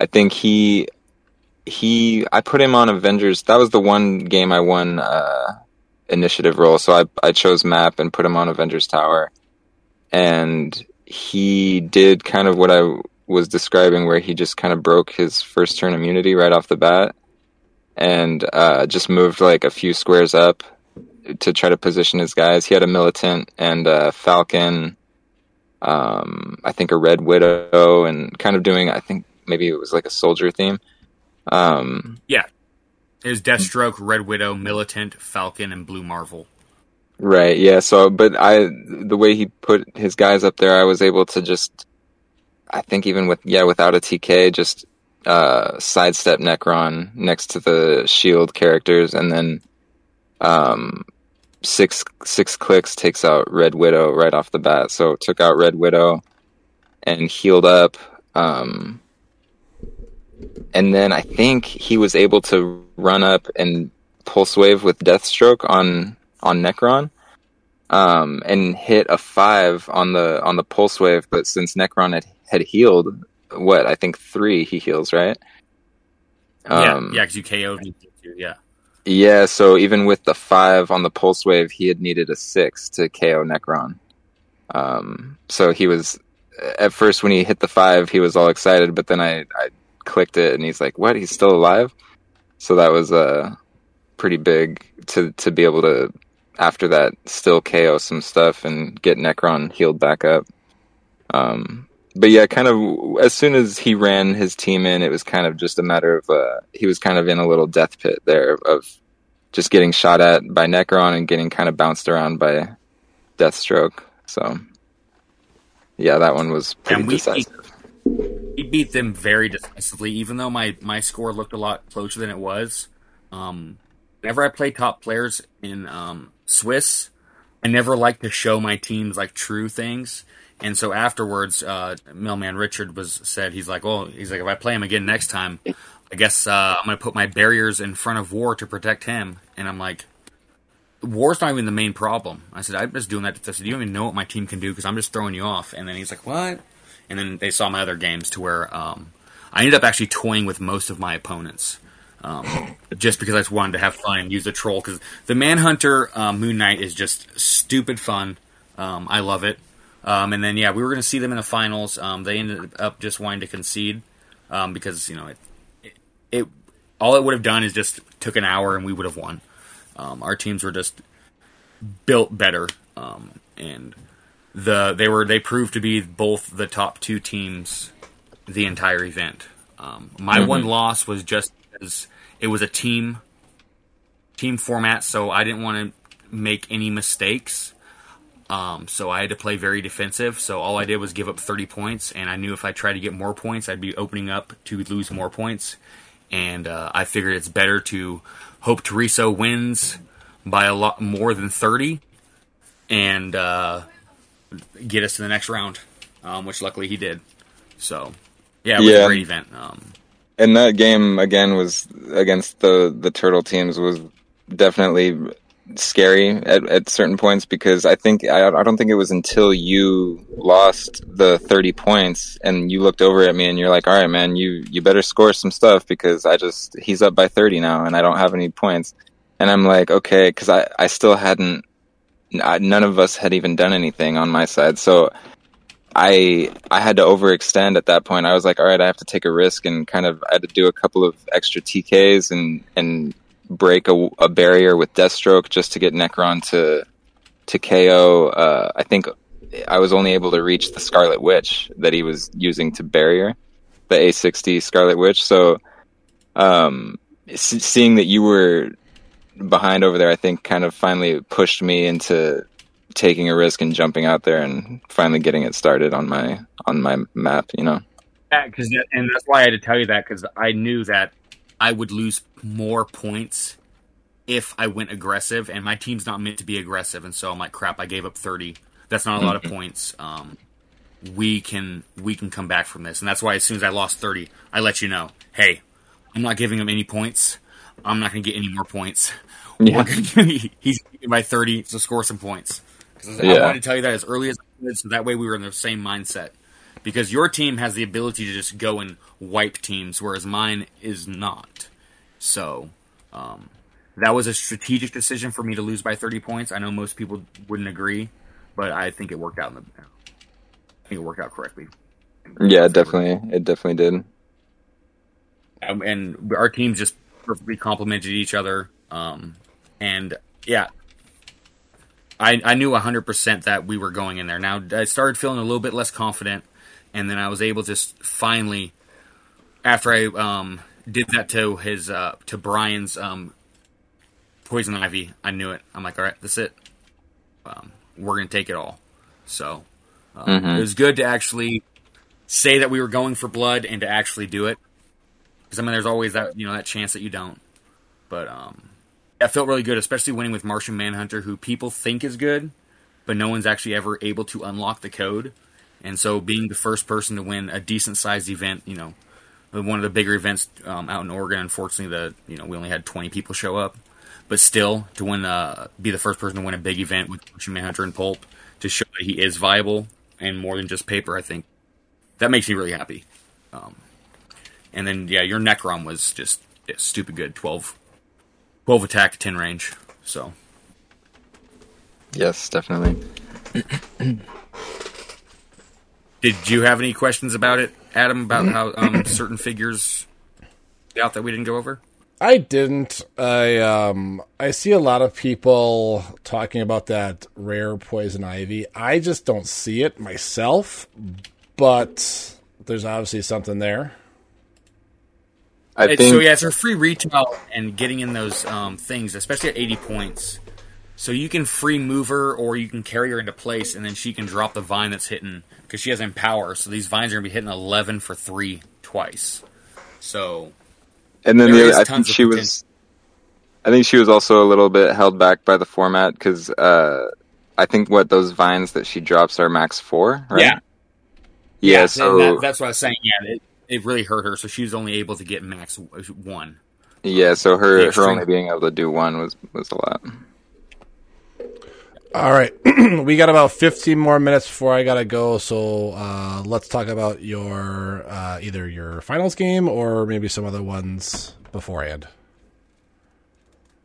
I think he, he, I put him on Avengers. That was the one game I won, uh, initiative role. So I, I chose map and put him on Avengers Tower. And he did kind of what I was describing where he just kind of broke his first turn immunity right off the bat and, uh, just moved like a few squares up to try to position his guys. He had a militant and a falcon um, I think a Red Widow, and kind of doing. I think maybe it was like a soldier theme. Um, yeah, it was Deathstroke, Red Widow, Militant, Falcon, and Blue Marvel. Right. Yeah. So, but I, the way he put his guys up there, I was able to just, I think even with yeah, without a TK, just uh, sidestep Nekron next to the Shield characters, and then um, six six clicks takes out Red Widow right off the bat. So took out Red Widow and healed up. Um, and then I think he was able to run up and pulse wave with Deathstroke on on Nekron, um, and hit a five on the on the pulse wave. But since Nekron had, had healed, what I think three he heals right. Um, yeah, yeah, because you KO'd. Yeah. Yeah, so even with the five on the pulse wave, he had needed a six to KO Nekron. Um, so he was at first when he hit the five, he was all excited, but then I, I clicked it and he's like, "What? He's still alive?" So that was uh, pretty big to to be able to after that still KO some stuff and get Nekron healed back up. Um, but yeah, kind of as soon as he ran his team in, it was kind of just a matter of uh, he was kind of in a little death pit there of just getting shot at by Nekron and getting kind of bounced around by Deathstroke. So yeah, that one was pretty we, decisive. He beat them very decisively, even though my my score looked a lot closer than it was. Um, whenever I play top players in um, Swiss, I never like to show my teams like true things and so afterwards, uh, Mailman Richard was said he's like, well, he's like, if I play him again next time, I guess uh, I'm gonna put my barriers in front of War to protect him. And I'm like, War's not even the main problem. I said, I'm just doing that. I said, you don't even know what my team can do because I'm just throwing you off. And then he's like, what? And then they saw my other games to where um, I ended up actually toying with most of my opponents. Um, *laughs* just because I just wanted to have fun and use the troll. Because the Manhunter uh, Moon Knight is just stupid fun. Um, I love it. Um, and then yeah, we were going to see them in the finals. Um, they ended up just wanting to concede um, because you know it, it, it all it would have done is just took an hour and we would have won. Um, our teams were just built better, um, and the they were they proved to be both the top two teams the entire event. Um, my one loss was just as it was a team team format, so I didn't want to make any mistakes. Um, so I had to play very defensive. So all I did was give up 30 points, and I knew if I tried to get more points, I'd be opening up to lose more points. And uh, I figured it's better to hope Tereso wins by a lot more than 30 and uh, get us to the next round, um, which luckily he did. So yeah, it was Yeah. a great event. Um, And that game again was against the the turtle teams was definitely scary at, at certain points because I think I, I don't think it was until you lost the 30 points and you looked over at me and you're like, all right, man, you you better score some stuff because I just he's up by 30 now and I don't have any points. And I'm like, okay, because I I still hadn't I, none of us had even done anything on my side, so. I I had to overextend at that point. I was like, all right, I have to take a risk and kind of I had to do a couple of extra TKs and and break a, a barrier with Deathstroke just to get Nekron to to KO. Uh, I think I was only able to reach the Scarlet Witch that he was using to barrier the A60 Scarlet Witch. So, um, seeing that you were behind over there, I think kind of finally pushed me into taking a risk and jumping out there and finally getting it started on my on my map. You know. Yeah, because and that's why I had to tell you that because I knew that I would lose more points if I went aggressive, and my team's not meant to be aggressive, and so I'm like, crap, I gave up thirty. That's not a lot of points. Um, we can we can come back from this, and that's why as soon as I lost thirty, I let you know, hey, I'm not giving him any points. I'm not going to get any more points. Yeah. Gonna, *laughs* he's by thirty, so score some points. 'Cause I Yeah. wanted to tell you that as early as I could, so that way we were in the same mindset because your team has the ability to just go and wipe teams, whereas mine is not. So um, that was a strategic decision for me to lose by 30 points. I know most people wouldn't agree, but I think it worked out. In the, I think it worked out correctly. Yeah, definitely. It definitely did. Um, and our teams just perfectly complemented each other. Um, and yeah, I, I knew 100% that we were going in there. Now, I started feeling a little bit less confident, and then I was able to finally, after I um, did that to his uh, to Brian's um, poison ivy, I knew it. I'm like, all right, that's it. Um, we're gonna take it all. So um, it was good to actually say that we were going for blood and to actually do it. Because I mean, there's always that you know that chance that you don't. But um, it felt really good, especially winning with Martian Manhunter, who people think is good, but no one's actually ever able to unlock the code. And so, being the first person to win a decent sized event, you know, one of the bigger events um, out in Oregon. Unfortunately, the you know we only had 20 people show up, but still to win, uh, be the first person to win a big event with Manhunter and Pulp to show that he is viable and more than just paper. I think that makes me really happy. Um, and then yeah, your Nekron was just yeah, stupid good. 12, 12 attack, 10 range. So Yes, definitely. *clears throat* did you have any questions about it, Adam? About how um, *clears throat* certain figures out that we didn't go over? I didn't. I um I see a lot of people talking about that rare poison ivy. I just don't see it myself, but there's obviously something there. I think so yeah, it's a free retail and getting in those um, things, especially at 80 points. So you can free move her or you can carry her into place, and then she can drop the vine that's hitting because she has empower. So these vines are gonna be hitting 11 for three twice. So and then the other, I think she was. I think she was also a little bit held back by the format because uh, I think what those vines that she drops are max four, right? Yeah. Yeah. and so that, that's what I was saying. Yeah, it, it really hurt her, so she was only able to get max one. yeah, so her her only being able to do one was was a lot. All right, *clears throat* we got about 15 more minutes before I gotta go, so uh, let's talk about your uh, either your finals game or maybe some other ones beforehand.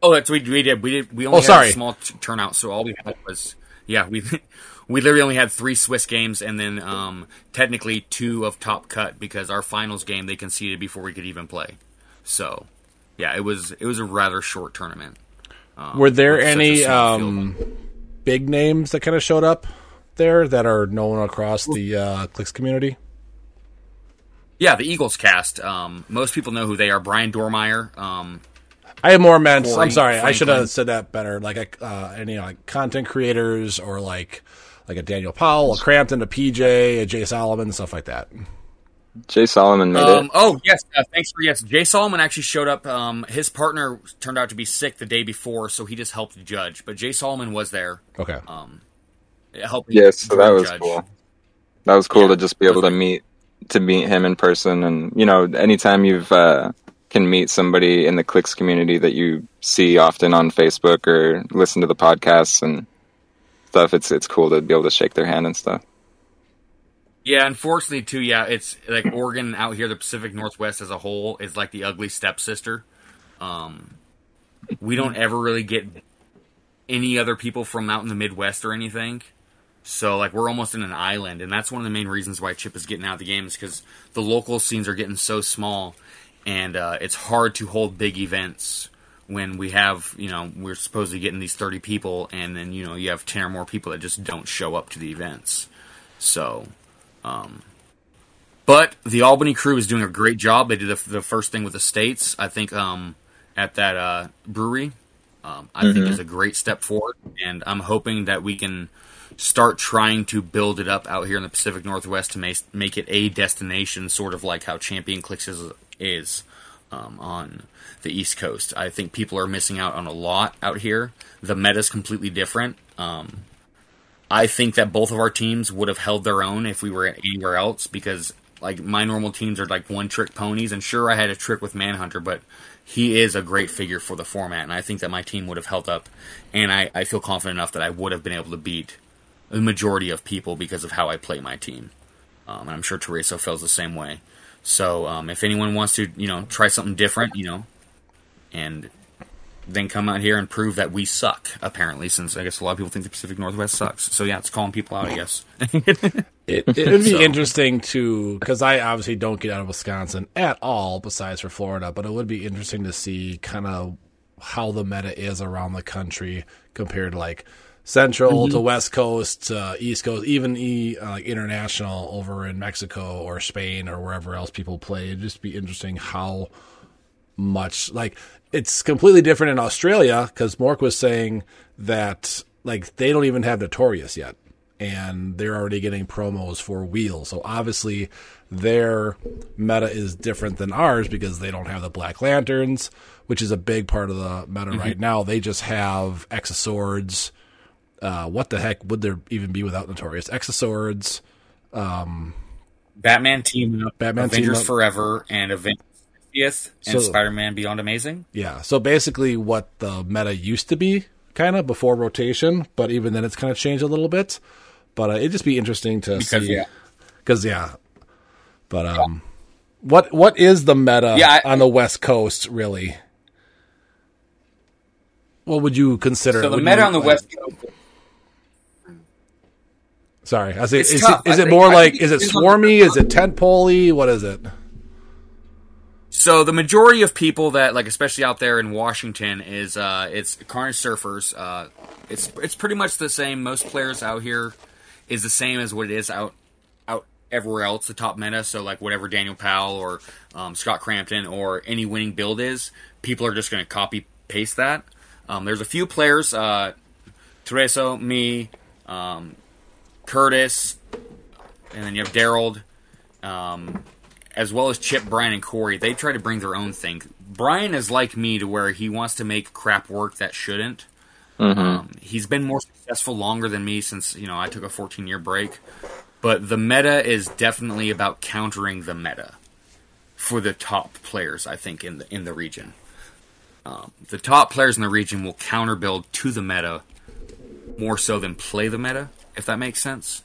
Oh, that's we, we did. We did. We only Oh, had a small t- turnout, so all we had was yeah, we *laughs* we literally only had three Swiss games, and then um, technically two of top cut because our finals game they conceded before we could even play. So, yeah, it was it was a rather short tournament. Um, Were there with such a any um, big names that kind of showed up there that are known across the uh, Clix community? Yeah, the Eagles cast. Um, most people know who they are. Brian Dormeyer. Um, I have more meant. Corey I'm sorry. I should have said that better. Like uh, any like content creators or like like a Daniel Powell, a Crampton, a PJ, a Jay Solomon, stuff like that. Jay Solomon made um, it. oh yes, uh, thanks for yes. Jay Solomon actually showed up. Um, his partner turned out to be sick the day before, so he just helped judge. But Jay Solomon was there, Okay. helping. Yes, so that judge. was cool. That was cool Yeah, to just be able to meet to meet him in person, and you know, anytime you've uh, can meet somebody in the Clix community that you see often on Facebook or listen to the podcasts and stuff, it's it's cool to be able to shake their hand and stuff. Yeah, unfortunately too. Yeah, it's like Oregon out here, the Pacific Northwest as a whole is like the ugly stepsister. Um, we don't ever really get any other people from out in the Midwest or anything. So like we're almost in an island, and that's one of the main reasons why Chip is getting out of the game is because the local scenes are getting so small, and uh, it's hard to hold big events when we have you know we're supposed to be getting these thirty people, and then you know you have ten or more people that just don't show up to the events. So, um, but the Albany crew is doing a great job. They did the, the first thing with the states. I think um, at that uh, brewery, um, I think is a great step forward, and I'm hoping that we can start trying to build it up out here in the Pacific Northwest to make make it a destination, sort of like how Champion Clicks is, is um, on the East Coast. I think people are missing out on a lot out here. The meta is completely different. Um, I think that both of our teams would have held their own if we were anywhere else because like my normal teams are like one trick ponies and sure I had a trick with Manhunter but he is a great figure for the format and I think that my team would have held up and I, I feel confident enough that I would have been able to beat the majority of people because of how I play my team. Um, and I'm sure Tereso feels the same way. So um, if anyone wants to, you know, try something different, you know, and then come out here and prove that we suck. Apparently, since I guess a lot of people think the Pacific Northwest sucks. So yeah, it's calling people out. I guess. *laughs* It, it would be So- interesting to because I obviously don't get out of Wisconsin at all, besides for Florida. But it would be interesting to see kind of how the meta is around the country compared to like Central to West Coast to East Coast, even e, uh, like international over in Mexico or Spain or wherever else people play. It'd just be interesting how much like it's completely different in Australia because Mork was saying that like they don't even have Notorious yet, and they're already getting promos for Wheel. So obviously their meta is different than ours because they don't have the Black Lanterns, which is a big part of the meta right now. They just have Exoswords. Uh, what the heck would there even be without Notorious? Exoswords. Batman team up, Batman Avengers team up. Forever, and Avengers 50th, and So- Spider-Man Beyond Amazing. Yeah. So basically, what the meta used to be, kind of before rotation, but even then, it's kind of changed a little bit. But uh, it'd just be interesting to Because, see. yeah. Because yeah. But um, what what is the meta Yeah, I- on the West Coast really? What would you consider? So the meta you, on the like- West Coast. Sorry, I say, It's is tough. it, is I it more like is it it depends on- swarmy? Is it tentpoley? What is it? So the majority of people that like, especially out there in Washington, is uh, it's Carnage Surfers. Uh, it's it's pretty much the same. Most players out here is the same as what it is out out everywhere else. The top meta, so like whatever Daniel Powell or um, Scott Crampton or any winning build is, people are just going to copy paste that. Um, there's a few players, uh, Tereso, me, um, Curtis, and then you have Daryl um, as well as Chip, Brian, and Corey, they try to bring their own thing. Brian is like me to where he wants to make crap work that shouldn't. Um, he's been more successful longer than me since you know I took a 14 year break, but the meta is definitely about countering the meta for the top players. I think in the in the region, um, the top players in the region will counter build to the meta more so than play the meta, if that makes sense.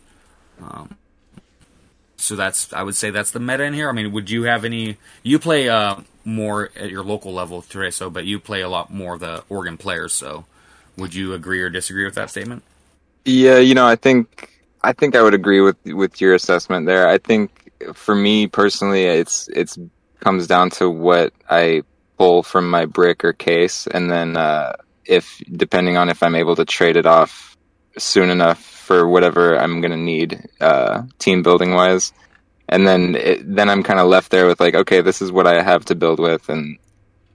So that's I would say that's the meta in here. I mean, would you have any? You play uh, more at your local level, Tereso, but you play a lot more of the Oregon players. So, would you agree or disagree with that statement? Yeah, you know, I think I think I would agree with with your assessment there. I think for me personally, it's it's comes down to what I pull from my brick or case, and then uh, if depending on if I'm able to trade it off soon enough for whatever I'm going to need uh, team building wise, and then it, then I'm kind of left there with like, okay, this is what I have to build with, and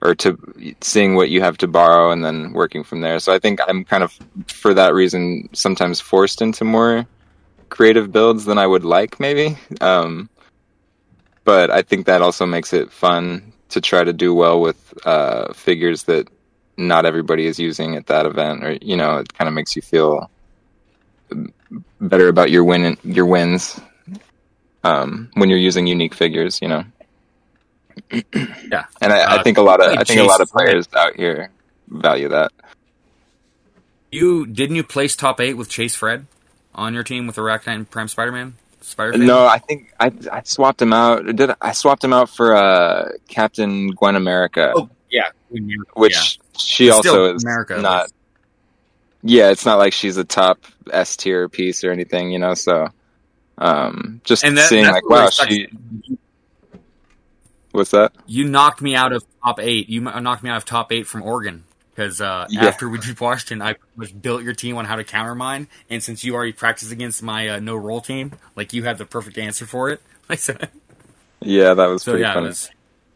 or to seeing what you have to borrow and then working from there. So I think I'm kind of for that reason sometimes forced into more creative builds than I would like maybe. Um, but I think that also makes it fun to try to do well with uh, figures that not everybody is using at that event, or you know, it kind of makes you feel better about your win your wins um, when you're using unique figures. You know. *clears throat* Yeah. And I, I Uh, think a lot of I think a lot of players out here value that. You didn't you place top eight with Chase Fred on your team with Arachnite Prime Spider Man? Spider? No, I think I I swapped him out. Did I, I swapped him out for uh, Captain Gwen America, Oh yeah. which yeah. she also is America, not. Yeah, it's not like she's a top S tier piece or anything, you know. So, um, just and that, seeing like, wow, she. What's that? you knocked me out of top eight. You knocked me out of top eight from Oregon because uh, Yeah. after we *laughs* did Washington, I was built your team on how to counter mine, and since you already practiced against my uh, no roll team, like you had the perfect answer for it. *laughs* Like so, Yeah, that was so pretty yeah, funny. was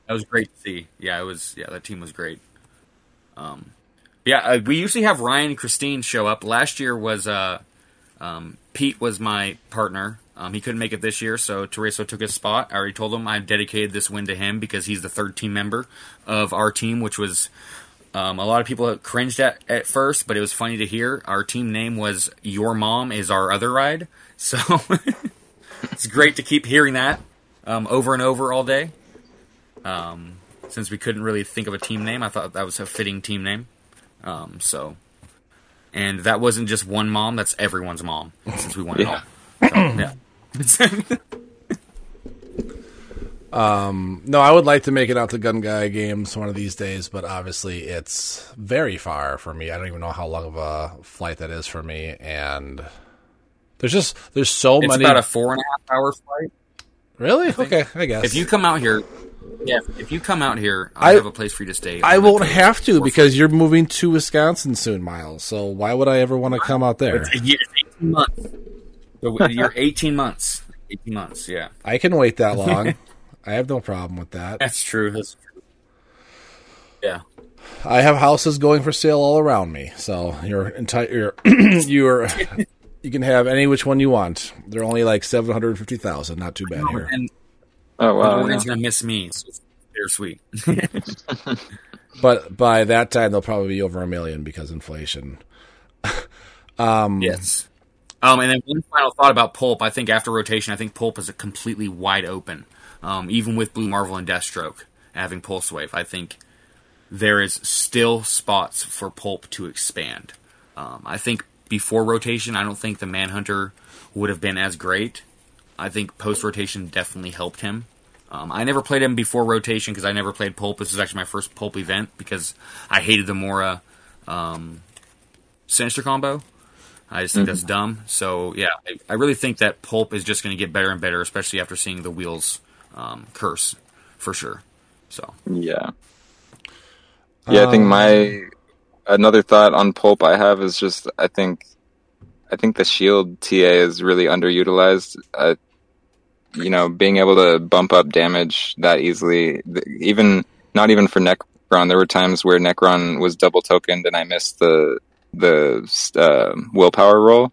that was great to see. Yeah, it was. Yeah, that team was great. Um, yeah, uh, we usually have Ryan and Christine show up. Last year was uh, um, Pete was my partner. Um, he couldn't make it this year, so Tereso took his spot. I already told him I dedicated this win to him because he's the third team member of our team, which was um, a lot of people cringed at at first, but it was funny to hear. Our team name was Your Mom is Our Other Ride, *laughs* so it's great to keep hearing that um, over and over all day. Um, since we couldn't really think of a team name, I thought that was a fitting team name. Um, so, and that wasn't just one mom; that's everyone's mom. Since we won it Yeah. all, so, *clears throat* yeah. *laughs* No, I would like to make it out to Gun Guy games one of these days, but obviously it's very far for me. I don't even know how long of a flight that is for me, and there's just there's so it's many. about a four and a half hour flight. really? Okay, I guess. If you come out here, yeah, if you come out here, I, I- have a place for you to stay. I won't have to For because you're moving to Wisconsin soon, Miles. So why would I ever want to come out there? It's, it's 18 months. So you're *laughs* 18 months. 18 months, yeah. I can wait that long. *laughs* I have no problem with that. That's true. That's true. Yeah. I have houses going for sale all around me, so you're entire you're, *clears throat* you're *laughs* you can have any which one you want. They're only like seven hundred fifty thousand. Not too bad here. And Oh wow! Oregon's yeah. going to miss me. So it's bittersweet. *laughs* But by that time, they'll probably be over a million because inflation. *laughs* yes. Um, and then one final thought about Pulp. I think after rotation, I think Pulp is a completely wide open. Um, even with Blue Marvel and Deathstroke having Pulse Wave, I think there is still spots for Pulp to expand. Um, I think before rotation, I don't think the Manhunter would have been as great. I think post rotation definitely helped him. Um, I never played him before rotation because I never played Pulp. This is actually my first Pulp event because I hated the Mora um, Sinister combo. I just think that's dumb. So yeah, I, I really think that Pulp is just going to get better and better, especially after seeing the wheels um, curse for sure. So Yeah. Yeah, I think my another thought on pulp I have is just I think I think the shield TA is really underutilized. Uh, you know, being able to bump up damage that easily, even not even for Nekron. There were times where Nekron was double tokened and I missed the the uh, willpower roll,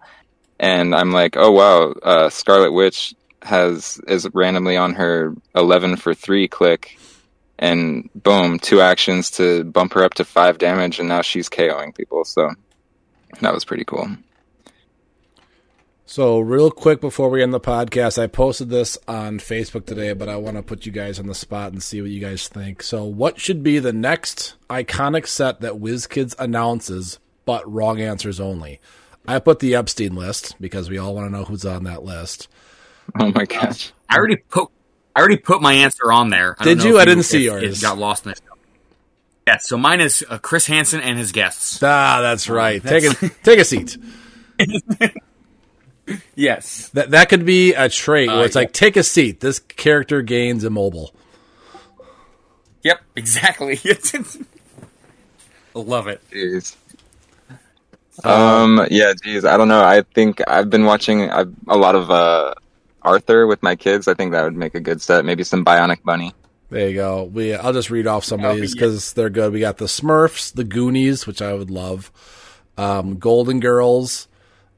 and I'm like, oh wow, uh, Scarlet Witch has is randomly on her 11 for three click and boom, two actions to bump her up to five damage, and now she's KOing people. So that was pretty cool. So, real quick before we end the podcast, I posted this on Facebook today, but I want to put you guys on the spot and see what you guys think. So, what should be the next iconic set that WizKids announces, but wrong answers only? I put the Epstein list because we all want to know who's on that list. Oh my gosh. I already put I already put my answer on there. I Did you? I didn't see if yours. It got lost in the Yeah, so mine is uh, Chris Hansen and his guests. Ah, that's right. Take a take a seat. *laughs* yes. That that could be a trait where Uh, it's like take a seat. This character gains immobile. Yep. *laughs* Exactly. *laughs* Love it. Jeez. Um. Yeah. Geez. I don't know. I think I've been watching I've, a lot of uh, Arthur with my kids. I think that would make a good set. Maybe some Bionic Bunny. There you go. We I'll just read off some of Oh, these yeah. because they're good. We got the Smurfs, the Goonies, which I would love. Um, Golden Girls.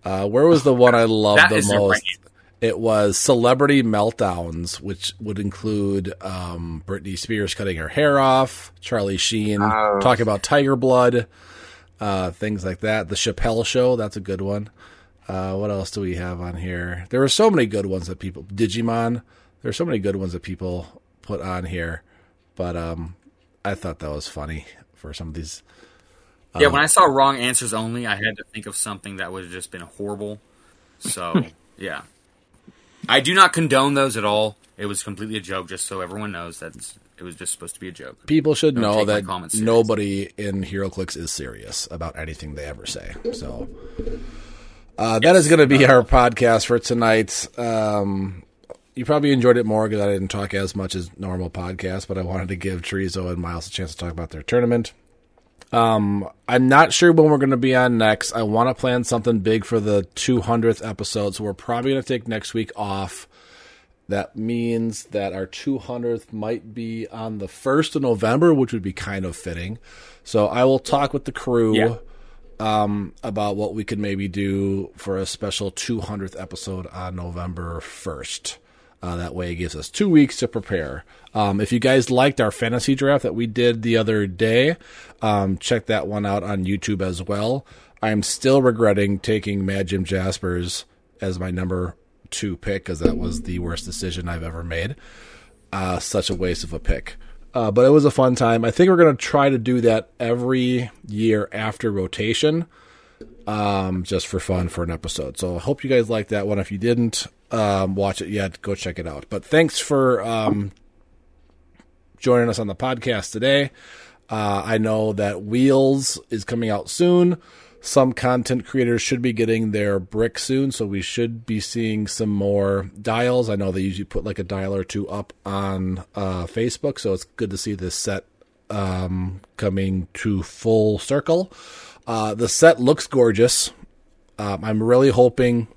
Uh, where was the one I loved the most? It was Celebrity Meltdowns, which would include um, Britney Spears cutting her hair off, Charlie Sheen Oh. talking about Tiger Blood, uh, things like that. The Chappelle Show, that's a good one. Uh, what else do we have on here? There are so many good ones that people Digimon. There are so many good ones that people put on here, but um, I thought that was funny for some of these. Yeah, when I saw wrong answers only, I had to think of something that would have just been horrible. So, *laughs* yeah. I do not condone those at all. It was completely a joke, just so everyone knows that it was just supposed to be a joke. People should Don't know that nobody in HeroClix is serious about anything they ever say. So uh, that is going to be our podcast for tonight. Um, you probably enjoyed it more because I didn't talk as much as normal podcast, but I wanted to give Tereso and Miles a chance to talk about their tournament. Um, I'm not sure when we're going to be on next. I want to plan something big for the 200th episode, so we're probably going to take next week off. That means that our 200th might be on the 1st of November, which would be kind of fitting. So I will talk with the crew Yeah. um, about what we could maybe do for a special 200th episode on November 1st. Uh, that way it gives us two weeks to prepare. Um, if you guys liked our fantasy draft that we did the other day, um, check that one out on YouTube as well. I'm still regretting taking Mad Jim Jaspers as my number two pick because that was the worst decision I've ever made. Uh, such a waste of a pick. Uh, but it was a fun time. I think we're going to try to do that every year after rotation um, just for fun for an episode. So I hope you guys like that one. If you didn't um, watch it yet, go check it out. But thanks for um, joining us on the podcast today. Uh, I know that Wheels is coming out soon. Some content creators should be getting their brick soon, so we should be seeing some more dials. I know they usually put like a dial or two up on uh, Facebook, so it's good to see this set um, coming to full circle. Uh, the set looks gorgeous. Um, I'm really hoping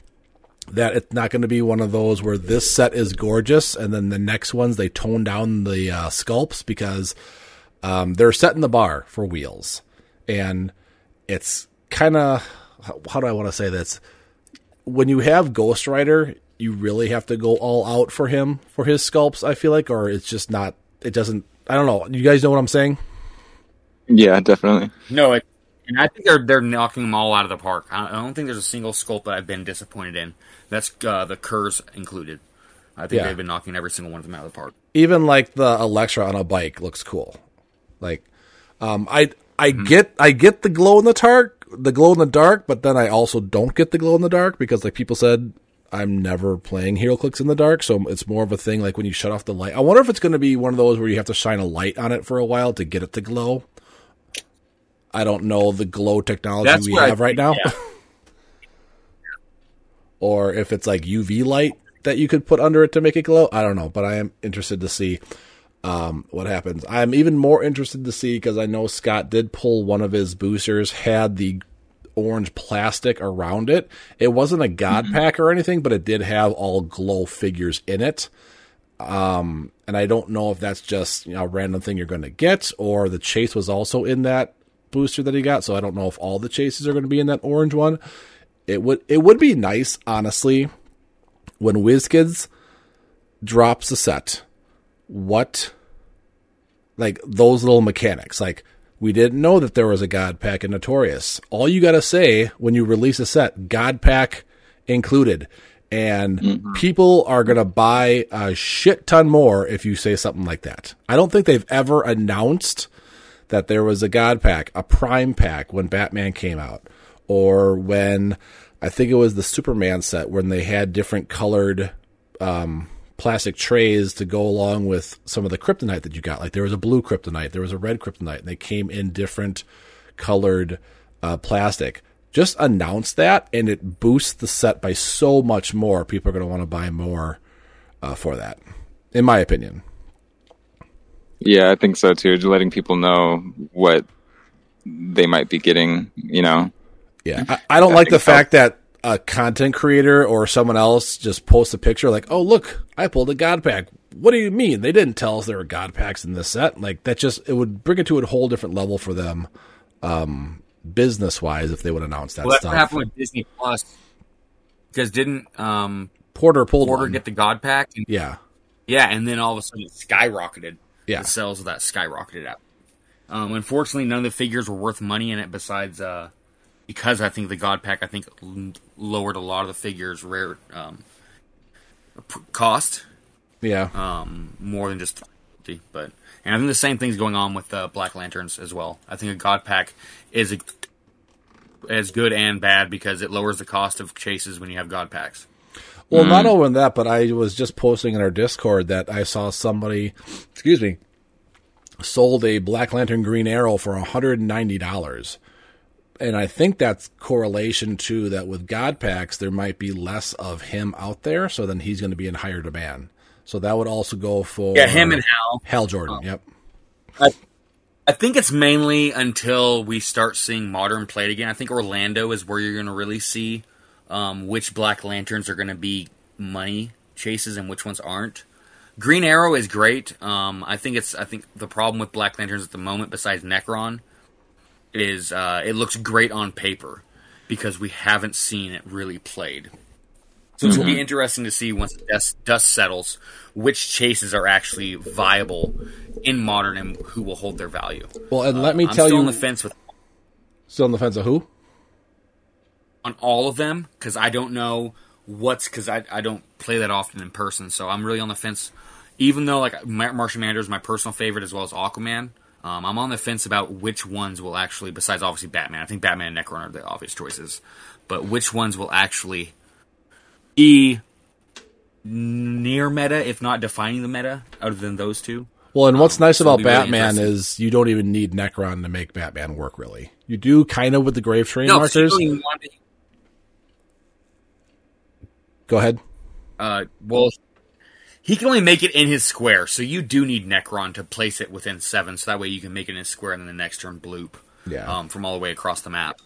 that it's not going to be one of those where this set is gorgeous and then the next ones they tone down the uh, sculpts because um, they're setting the bar for wheels, and it's kind of how, how do I want to say this? When you have Ghost Rider, you really have to go all out for him for his sculpts. I feel like, or it's just not. It doesn't. I don't know. You guys know what I'm saying? Yeah, definitely. No, it, and I think they're they're knocking them all out of the park. I don't think there's a single sculpt that I've been disappointed in. That's uh, the Kurs included. I think Yeah. they've been knocking every single one of them out of the park. even like the Elektra on a bike looks cool. Like, um, I I get I get the glow in the dark, the glow in the dark, but then I also don't get the glow in the dark because like people said, I'm never playing HeroClix in the dark, so it's more of a thing like when you shut off the light. I wonder if it's going to be one of those where you have to shine a light on it for a while to get it to glow. I don't know the glow technology That's we I have right think, now. yeah. *laughs* or if it's like UV light that you could put under it to make it glow. I don't know, but I am interested to see um, what happens. I'm even more interested to see because I know Scott did pull one of his boosters had the orange plastic around it. It wasn't a God pack or anything, but it did have all glow figures in it. Um, and I don't know if that's just you know, a random thing you're going to get or the chase was also in that booster that he got. So I don't know if all the chases are going to be in that orange one. It would it would be nice, honestly, when WizKids drops a set. What like those little mechanics. Like we didn't know that there was a God Pack in Notorious. All you got to say when you release a set, God Pack included. And mm-hmm. people are going to buy a shit ton more if you say something like that. I don't think they've ever announced that there was a God Pack, a Prime Pack when Batman came out, or when I think it was the Superman set when they had different colored um, plastic trays to go along with some of the kryptonite that you got. Like there was a blue kryptonite, there was a red kryptonite, and they came in different colored uh, plastic. just announce that, and it boosts the set by so much more. People are going to want to buy more uh, for that, in my opinion. Yeah, I think so too. Just letting people know what they might be getting, you know. Yeah, I, I don't I like the think so. fact that a content creator or someone else just posts a picture like, "Oh, look, I pulled a God pack." What do you mean? They didn't tell us there were God packs in this set. Like that just it would bring it to a whole different level for them, um, business wise, if they would announce that Well, that's stuff. what happened with Disney Plus. Because didn't um, Porter pulled Porter one. get the God Pack? And, yeah, yeah, and then all of a sudden it skyrocketed. Yeah. The sales of that skyrocketed up. Um, unfortunately, none of the figures were worth money in it besides uh, because I think the God Pack, I think, l- lowered a lot of the figures' rare um, p- cost. yeah. um, more than just. But and I think the same thing's going on with uh, Black Lanterns as well. I think a God Pack is a, as good and bad because it lowers the cost of chases when you have God Packs. Well, not mm-hmm. only that, but I was just posting in our Discord that I saw somebody, excuse me, sold a Black Lantern Green Arrow for $190. And I think that's correlation to that with God packs, there might be less of him out there, so then he's going to be in higher demand. So that would also go for Yeah, him and Hal. Hal Jordan. Yep. Um, I think it's mainly until we start seeing modern played again. I think Orlando is where you're going to really see um, which Black Lanterns are going to be money chases and which ones aren't. Green Arrow is great. Um, I think it's. I think the problem with Black Lanterns at the moment, besides Nekron, is uh, it looks great on paper because we haven't seen it really played. So going to be interesting to see once the dust, dust settles which chases are actually viable in modern and who will hold their value. Well, and let me tell still you, on the fence with still on the fence of who? On all of them because I don't know what's because I, I don't play that often in person, so I'm really on the fence. Even though like Martian Manhunter is my personal favorite as well as Aquaman, um, I'm on the fence about which ones will actually, besides obviously Batman. I think Batman and Nekron are the obvious choices, but which ones will actually be near meta, if not defining the meta, other than those two. Well, and what's Um, nice about be really Batman is you don't even need Nekron to make Batman work. Really, you do kind of with the Grave Train No, 'cause you markers. don't even want to- Go ahead. Uh, well, he can only make it in his square, so you do need Nekron to place it within seven, so that way you can make it in his square and then the next turn bloop. Yeah. Um, from all the way across the map.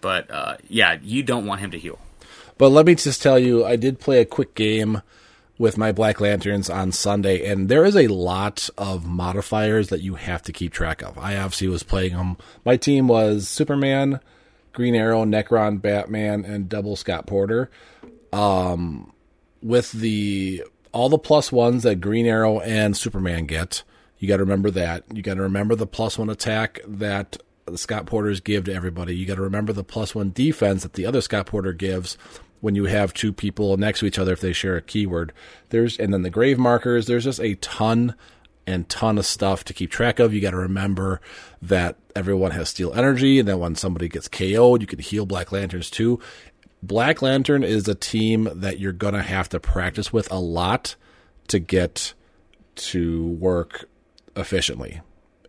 But uh, yeah, you don't want him to heal. But let me just tell you, I did play a quick game with my Black Lanterns on Sunday, and there is a lot of modifiers that you have to keep track of. I obviously was playing them. My team was Superman, Green Arrow, Nekron, Batman, and double Scott Porter. Um, with the all the plus ones that Green Arrow and Superman get, you got to remember that. You got to remember the plus one attack that the Scott Porters give to everybody. You got to remember the plus one defense that the other Scott Porter gives when you have two people next to each other if they share a keyword. There's and then the grave markers. There's just a ton and ton of stuff to keep track of. You got to remember that everyone has steel energy, and then when somebody gets KO'd, you can heal Black Lanterns too. Black Lantern is a team that you're gonna have to practice with a lot to get to work efficiently.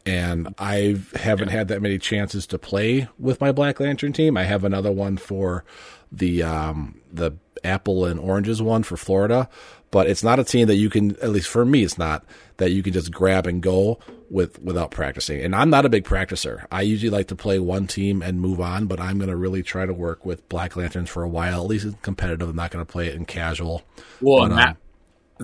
And I haven't had that many chances to play with my Black Lantern team. I have another one for the um, the apple and oranges one for Florida, but it's not a team that you can. At least for me, it's not that you can just grab and go with without practicing. And I'm not a big practicer. I usually like to play one team and move on, but I'm going to really try to work with Black Lanterns for a while. At least it's competitive. I'm not going to play it in casual. Well, But, and um, that,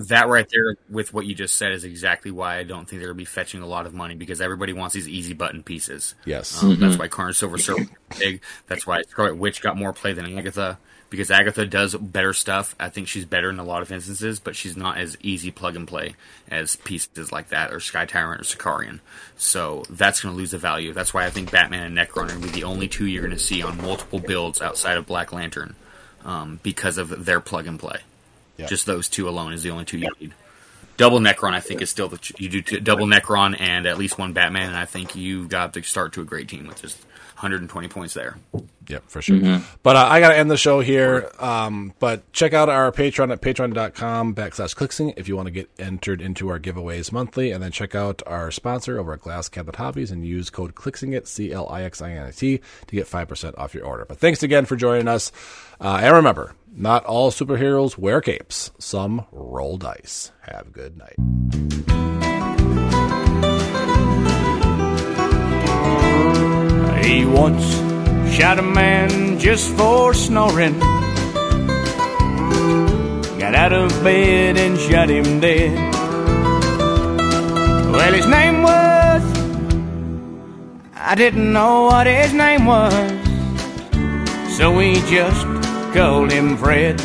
that right there with what you just said is exactly why I don't think they're going to be fetching a lot of money because everybody wants these easy button pieces. Yes. Um, That's why Carnage Silver Surfer *laughs* big. That's why Scarlet Witch got more play than Agatha because Agatha does better stuff. I think she's better in a lot of instances, but she's not as easy plug and play as pieces like that or Sky Tyrant or Sicarian. So that's going to lose the value. That's why I think Batman and Nekron are going to be the only two you're going to see on multiple builds outside of Black Lantern um, because of their plug and play. Yeah. Just those two alone is the only two you need. double Nekron, I think, is still the ch- you do double Nekron and at least one Batman, and I think you've got to start to a great team with just 120 points there. Yep, for sure. But uh, I got to end the show here. Um, but check out our Patreon at patreon.com backslash clixinit if you want to get entered into our giveaways monthly. And then check out our sponsor over at Glass Cabinet Hobbies and use code Clixinit, C L I X I N I T, to get 5% off your order. But thanks again for joining us. Uh, and remember, not all superheroes wear capes, some roll dice. Have a good night. He once shot a man just for snoring. Got out of bed and shot him dead. Well, his name was. I didn't know what his name was. So we just called him Fred.